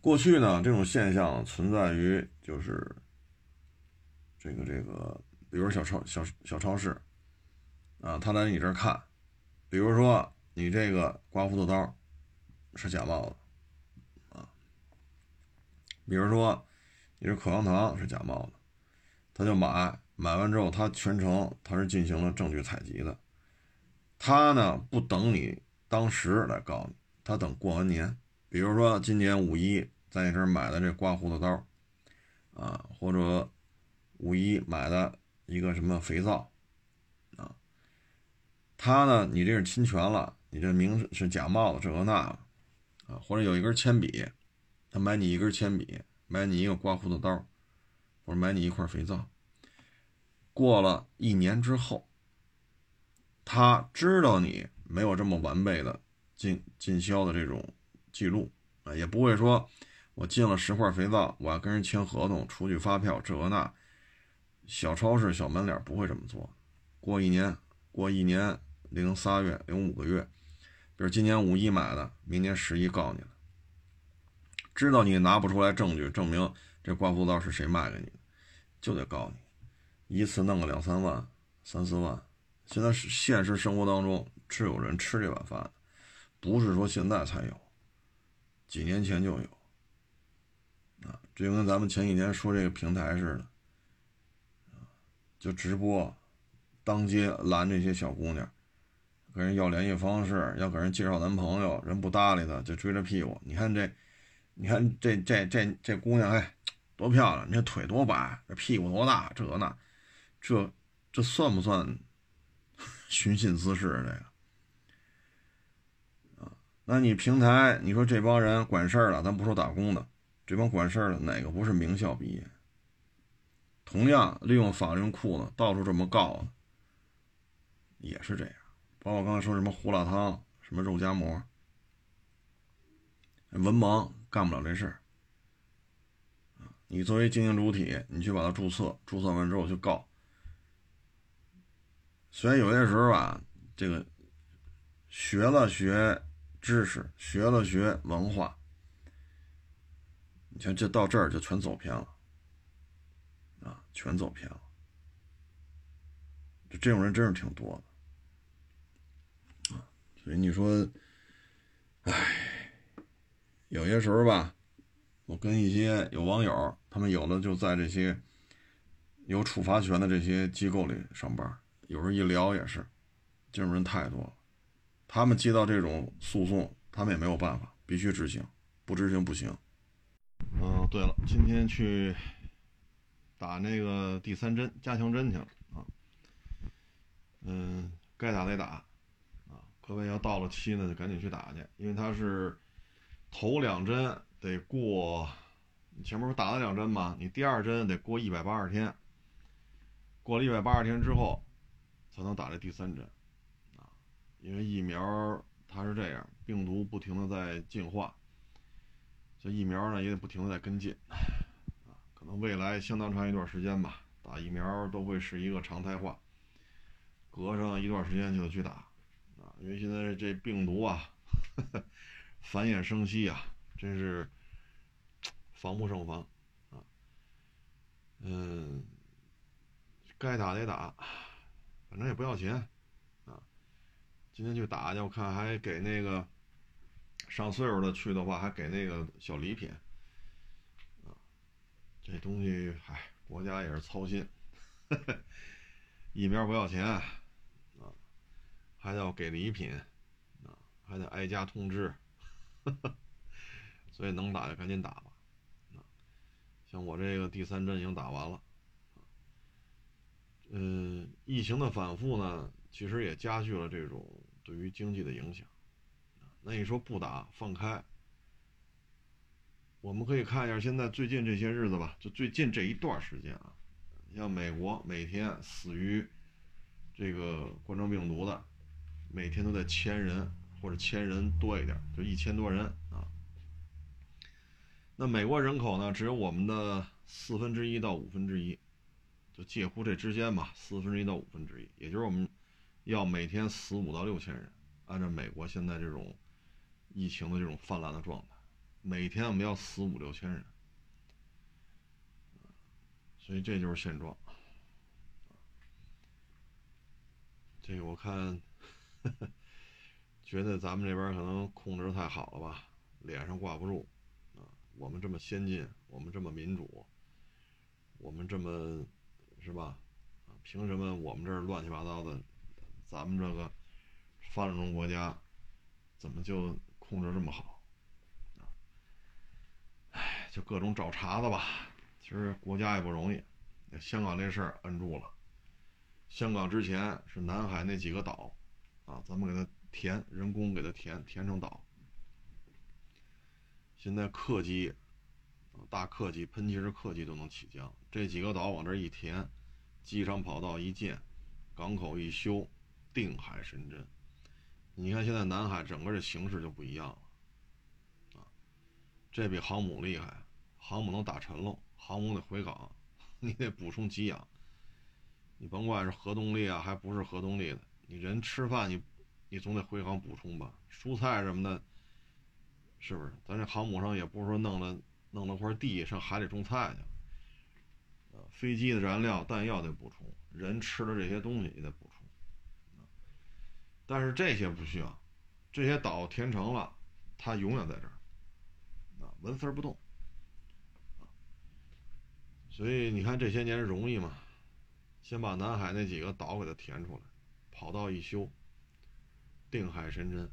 过去呢，这种现象存在于就是。这个这个，比如小超小小超市，啊，他来你这儿看，比如说你这个刮胡子刀是假冒的，比如说你这口香糖是假冒的，他就买，买完之后他全程他是进行了证据采集的，他呢不等你当时来告你，他等过完年，比如说今年五一在你这儿买的这刮胡子刀，啊，或者。五一买的一个什么肥皂，啊，他呢？你这是侵权了，你这名是假冒的，这个那个，啊，或者有一根铅笔，他买你一根铅笔，买你一个刮胡子刀，或者买你一块肥皂。过了一年之后，他知道你没有这么完备的进进销的这种记录啊，也不会说我进了十块肥皂，我要跟人签合同、出具发票，这个那。小超市、小门脸不会这么做。过一年，过一年零仨月、零五个月，比如今年五一买的，明年十一告你了。知道你拿不出来证据证明这刮胡刀是谁卖给你的，就得告你，一次弄个两三万、三四万。现在是现实生活当中是有人吃这碗饭，不是说现在才有，几年前就有。啊，这就跟咱们前几年说这个平台似的。就直播，当街拦这些小姑娘，跟人要联系方式，要给人介绍男朋友，人不搭理他，就追着屁股。你看这，你看这这这这姑娘，哎，多漂亮！你看腿多白，这屁股多大，这那，这这算不算 寻衅滋事？这个啊？那你平台，你说这帮人管事儿了，咱不说打工的，这帮管事儿的哪个不是名校毕业？同样利用法律库呢，到处这么告，也是这样。包括刚才说什么胡辣汤、什么肉夹馍，文盲干不了这事儿。你作为经营主体，你去把它注册，注册完之后去告。虽然有些时候吧，这个学了学知识，学了学文化，你像这到这儿就全走偏了。啊，全走偏了，就这种人真是挺多的，啊，所以你说，唉，有些时候吧，我跟一些有网友，他们有的就在这些有处罚权的这些机构里上班，有时候一聊也是，这种人太多了，他们接到这种诉讼，他们也没有办法，必须执行，不执行不行。嗯，对了，今天去打那个第三针加强针去了啊。嗯，该打得打啊，各位要到了期呢，就赶紧去打去，因为他是头两针得过，你前面不打了两针吗？你第二针得过一百八十天，过了一百八十天之后才能打这第三针啊，因为疫苗它是这样，病毒不停的在进化。这疫苗呢也得不停的在跟进，啊，可能未来相当长一段时间吧，打疫苗都会是一个常态化。隔上一段时间就得去打，啊，因为现在这病毒啊，繁衍生息啊，真是防不胜防，啊，嗯，该打得打，反正也不要钱，啊，今天去打去，我看还给那个。上岁数的去的话，还给那个小礼品，啊，这东西，嗨，国家也是操心，疫苗不要钱，啊，还要给礼品，啊，还得挨家通知，所以能打就赶紧打吧，像我这个第三针已经打完了，嗯，疫情的反复呢，其实也加剧了这种对于经济的影响。那你说不打放开，我们可以看一下现在最近这些日子吧，就最近这一段时间啊，像美国每天死于这个冠状病毒的，每天都在千人或者千人多一点，就一千多人啊。那美国人口呢，只有我们的四分之一到五分之一，就介乎这之间吧，四分之一到五分之一，也就是我们要每天死五到六千人，按照美国现在这种。疫情的这种泛滥的状态，每天我们要死五六千人，所以这就是现状。这个我看，觉得咱们这边可能控制太好了吧，脸上挂不住啊。我们这么先进，我们这么民主，我们这么是吧？啊，凭什么我们这儿乱七八糟的，咱们这个发展中国家怎么就？控制这么好，啊，哎，就各种找茬子吧。其实国家也不容易，香港这事儿摁住了。香港之前是南海那几个岛，啊，咱们给它填，人工给它填，填成岛。现在客机，大客机、喷气式客机都能起降。这几个岛往这一填，机场跑道一建，港口一修，定海神针。你看，现在南海整个的形势就不一样了，啊，这比航母厉害，航母能打沉喽，航母得回港，你得补充给养，你甭管是核动力啊，还不是核动力的，你人吃饭你，你总得回航补充吧，蔬菜什么的，是不是？咱这航母上也不是说弄了弄了块地上海里种菜去，飞机的燃料弹药得补充，人吃的这些东西也得补充。但是这些不需要，这些岛填成了，它永远在这儿，啊，纹丝不动，所以你看这些年容易吗？先把南海那几个岛给它填出来，跑道一修，定海神针，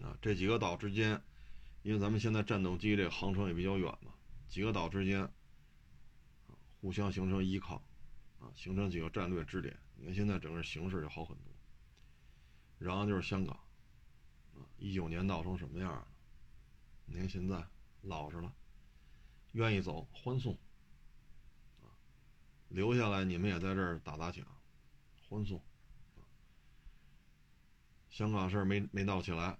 啊，这几个岛之间，因为咱们现在战斗机这个航程也比较远嘛，几个岛之间，互相形成依靠。啊，形成几个战略支点。你看现在整个形势就好很多。然后就是香港，啊，一九年闹成什么样了？你看现在老实了，愿意走欢送，啊，留下来你们也在这儿打打抢，欢送。香港事没没闹起来，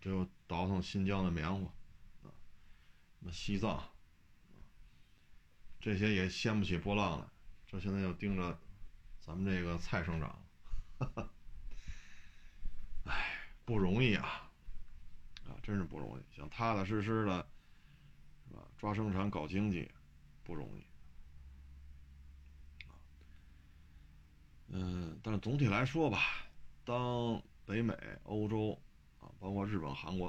就倒腾新疆的棉花，啊，那西藏。这些也掀不起波浪来，这现在又盯着咱们这个蔡省长，哎，不容易啊，啊，真是不容易，想踏踏实实的，是吧？抓生产搞经济，不容易，嗯，但是总体来说吧，当北美、欧洲啊，包括日本、韩国，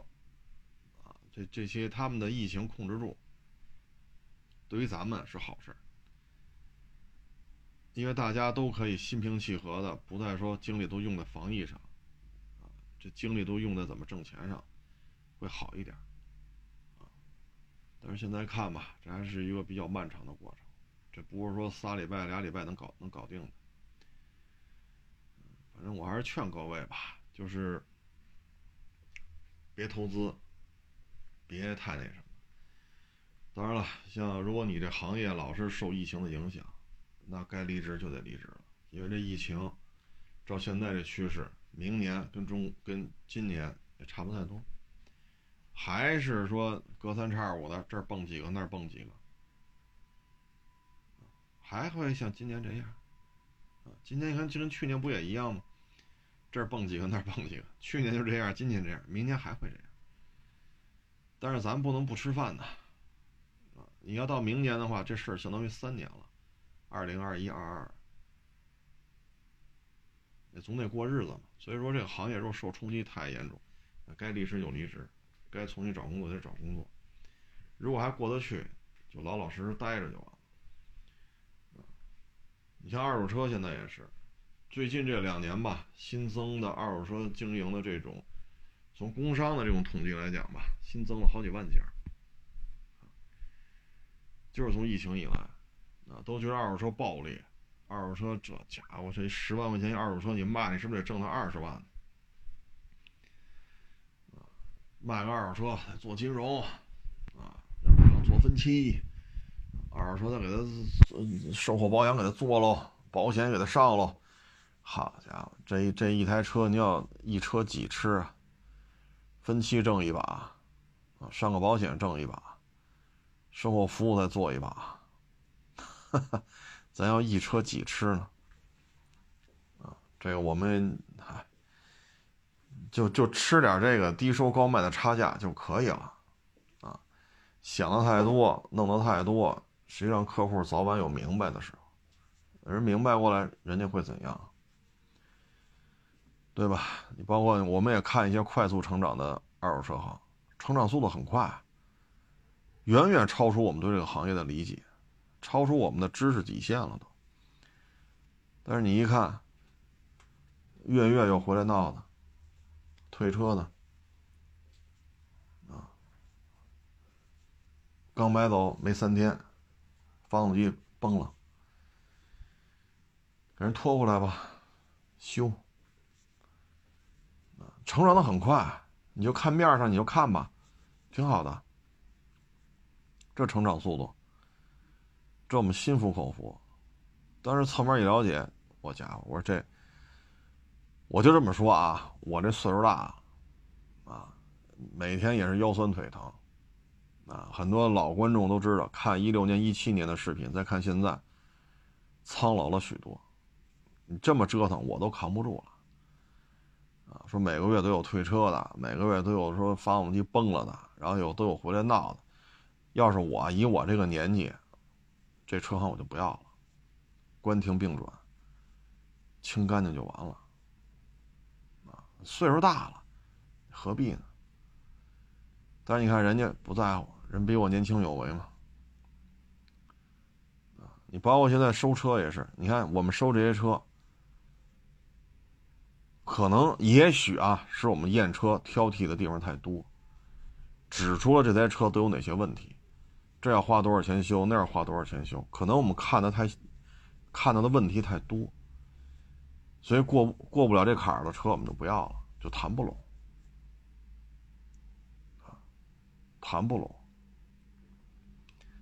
啊，这这些他们的疫情控制住。对于咱们是好事儿，因为大家都可以心平气和的，不再说精力都用在防疫上，啊，这精力都用在怎么挣钱上，会好一点，但是现在看吧，这还是一个比较漫长的过程，这不是说仨礼拜、俩礼拜能搞能搞定的。反正我还是劝各位吧，就是别投资，别太那什么。当然了，像如果你这行业老是受疫情的影响，那该离职就得离职了，因为这疫情照现在这趋势，明年跟中跟今年也差不太多。还是说隔三差五的这儿蹦几个那儿蹦几个，还会像今年这样？啊，今年你看就跟去年不也一样吗？这儿蹦几个那儿蹦几个，去年就这样，今年这样，明年还会这样。但是咱不能不吃饭呐，啊，你要到明年的话，这事儿相当于三年了，二零二一二二，也总得过日子嘛。所以说这个行业如果受冲击太严重，该离职就离职。该重新找工作就找工作，如果还过得去，就老老实实待着就完了。你像二手车现在也是，最近这两年吧，新增的二手车经营的这种，从工商的这种统计来讲吧，新增了好几万家。就是从疫情以来，啊，都觉得二手车暴利，二手车这家伙这十万块钱一二手车你卖，你是不是得挣他二十万？卖个二手车，做金融，啊，然后做分期，二手车再给他售后保养给他做喽，保险给他上喽。好家伙，这一这一台车你要一车几吃啊？分期挣一把，啊，上个保险挣一把，售后服务再做一把，哈哈，咱要一车几吃呢？啊，这个我们还。就就吃点这个低收高卖的差价就可以了，啊，想的太多，弄得太多，实际上客户早晚有明白的时候，人明白过来，人家会怎样？对吧？你包括我们也看一些快速成长的二手车行，成长速度很快，远远超出我们对这个行业的理解，超出我们的知识底线了都。但是你一看，月月又回来闹的。退车的，啊，刚买走没三天，发动机崩了，给人拖回来吧，修，成长的很快，你就看面上你就看吧，挺好的，这成长速度，这我们心服口服，但是侧面一了解，我家伙，我说这。我就这么说啊，我这岁数大，啊，每天也是腰酸腿疼，啊，很多老观众都知道，看一六年、一七年的视频，再看现在，苍老了许多。你这么折腾，我都扛不住了。啊，说每个月都有退车的，每个月都有说发动机崩了的，然后有都有回来闹的。要是我以我这个年纪，这车行我就不要了，关停并转，清干净就完了。啊岁数大了，何必呢？但是你看人家不在乎，人比我年轻有为嘛。你包括现在收车也是，你看我们收这些车，可能也许啊，是我们验车挑剔的地方太多，指出了这台车都有哪些问题，这要花多少钱修，那要花多少钱修，可能我们看的太，看到的问题太多。所以过过不了这坎儿的车，我们就不要了，就谈不拢，谈不拢。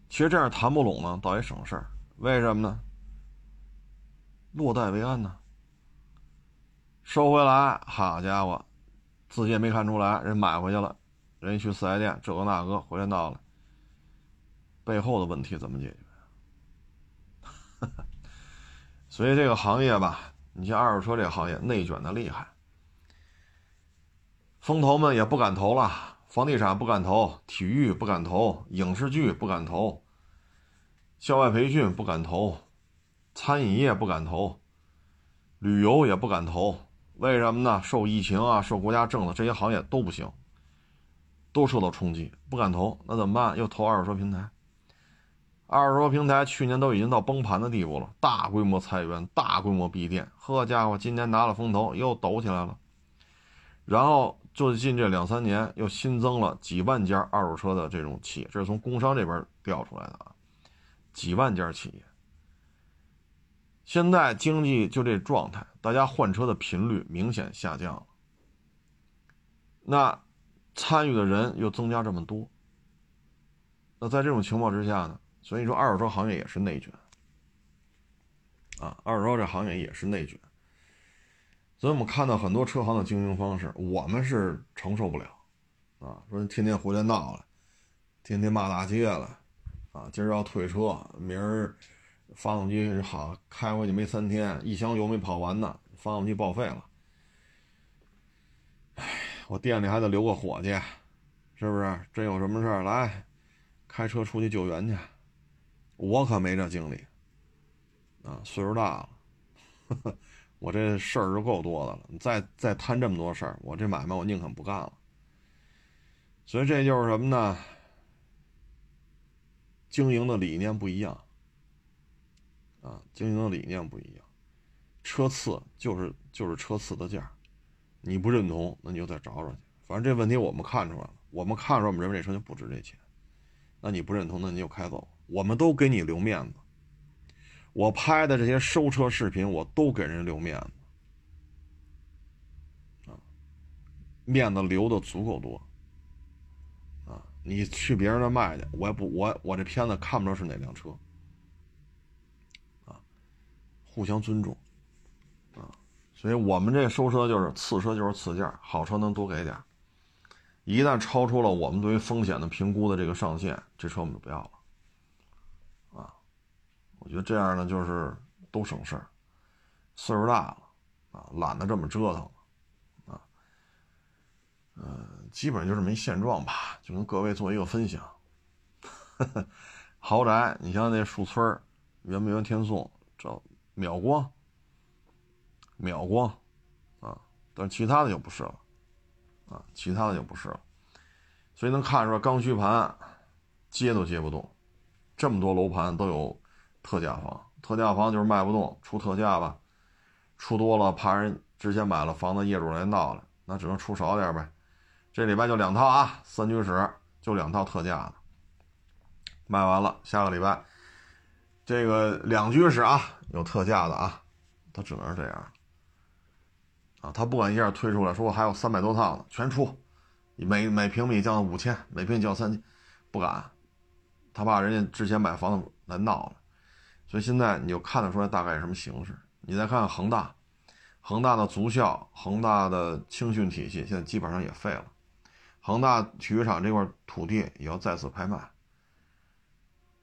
其实这样谈不拢呢，倒也省事儿。为什么呢？落袋为安呢。收回来，好家伙，自己也没看出来，人买回去了，人去四 S 店，这个那个回来闹了，背后的问题怎么解决？所以这个行业吧。你像二手车这个行业内卷的厉害，风投们也不敢投了，房地产不敢投，体育不敢投，影视剧不敢投，校外培训不敢投，餐饮业不敢投，旅游也不敢投。为什么呢？受疫情啊，受国家政策，这些行业都不行，都受到冲击，不敢投。那怎么办？又投二手车平台。二手车平台去年都已经到崩盘的地步了，大规模裁员，大规模闭店。呵家伙，今年拿了风投又抖起来了。然后最近这两三年又新增了几万家二手车的这种企业，这是从工商这边调出来的啊，几万家企业。现在经济就这状态，大家换车的频率明显下降了。那参与的人又增加这么多，那在这种情况之下呢？所以说二手车行业也是内卷啊，二手车这行业也是内卷。所以我们看到很多车行的经营方式，我们是承受不了啊。说天天回来闹了，天天骂大街了，啊，今儿要退车，明儿发动机好开回去没三天，一箱油没跑完呢，发动机报废了。我店里还得留个伙计，是不是？真有什么事儿来，开车出去救援去。我可没这精力，啊，岁数大了，我这事儿就够多的了。再再摊这么多事儿，我这买卖我宁肯不干了。所以这就是什么呢？经营的理念不一样，啊，经营的理念不一样。车次就是就是车次的价。你不认同，那你就再找找去。反正这问题我们看出来了，我们看出来，我们认为这车就不值这钱。那你不认同，那你就开走。我们都给你留面子。我拍的这些收车视频，我都给人留面子。啊，面子留的足够多。啊，你去别人那卖去，我也不，我我这片子看不着是哪辆车。互相尊重。啊所以我们这收车就是次车就是次价，好车能多给点一旦超出了我们对于风险的评估的这个上限，这车我们就不要了。啊，我觉得这样呢就是都省事儿，岁数大了啊，懒得这么折腾了啊。嗯，基本就是没现状吧，就跟各位做一个分享。豪宅，你像那树村圆明园天颂，这秒光。秒光，啊，但是其他的就不是了，啊，其他的就不是了，所以能看出来刚需盘，接都接不动，这么多楼盘都有特价房，特价房就是卖不动，出特价吧，出多了怕人之前买了房子业主来闹了，那只能出少点呗。这礼拜就两套啊，三居室就两套特价的，卖完了，下个礼拜这个两居室啊有特价的啊，它只能是这样。啊，他不敢一下推出来，说我还有三百多套呢，全出，每每平米降五千，每平米降三千，不敢，他怕人家之前买房子来闹了，所以现在你就看得出来大概是什么形式。你再看看恒大，恒大的足校、恒大的青训体系现在基本上也废了，恒大体育场这块土地也要再次拍卖。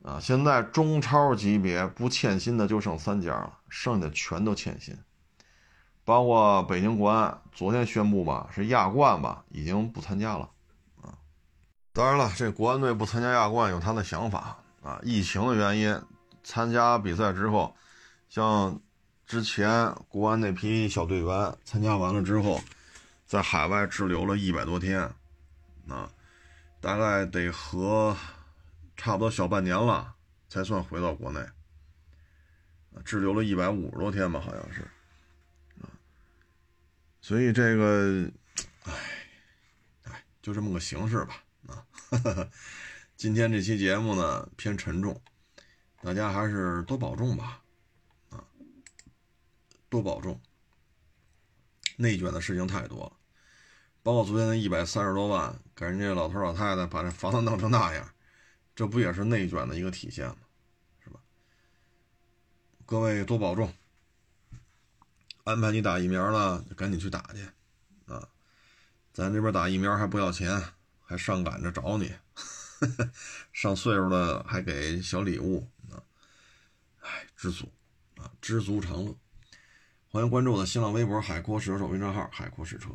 啊，现在中超级别不欠薪的就剩三家了，剩下的全都欠薪。包括北京国安昨天宣布吧，是亚冠吧，已经不参加了，啊，当然了，这国安队不参加亚冠有他的想法啊，疫情的原因，参加比赛之后，像之前国安那批小队员参加完了之后，在海外滞留了一百多天，啊，大概得和差不多小半年了，才算回到国内，滞留了一百五十多天吧，好像是。所以这个，哎，哎，就这么个形式吧。啊，今天这期节目呢偏沉重，大家还是多保重吧。啊，多保重。内卷的事情太多了，包括昨天那一百三十多万给人家老头老太太把这房子弄成那样，这不也是内卷的一个体现吗？是吧？各位多保重。安排你打疫苗了，赶紧去打去，啊，咱这边打疫苗还不要钱，还上赶着找你，上岁数了还给小礼物啊，哎，知足啊，知足常乐。欢迎关注我的新浪微博“海阔试车手”微信号“海阔试车”。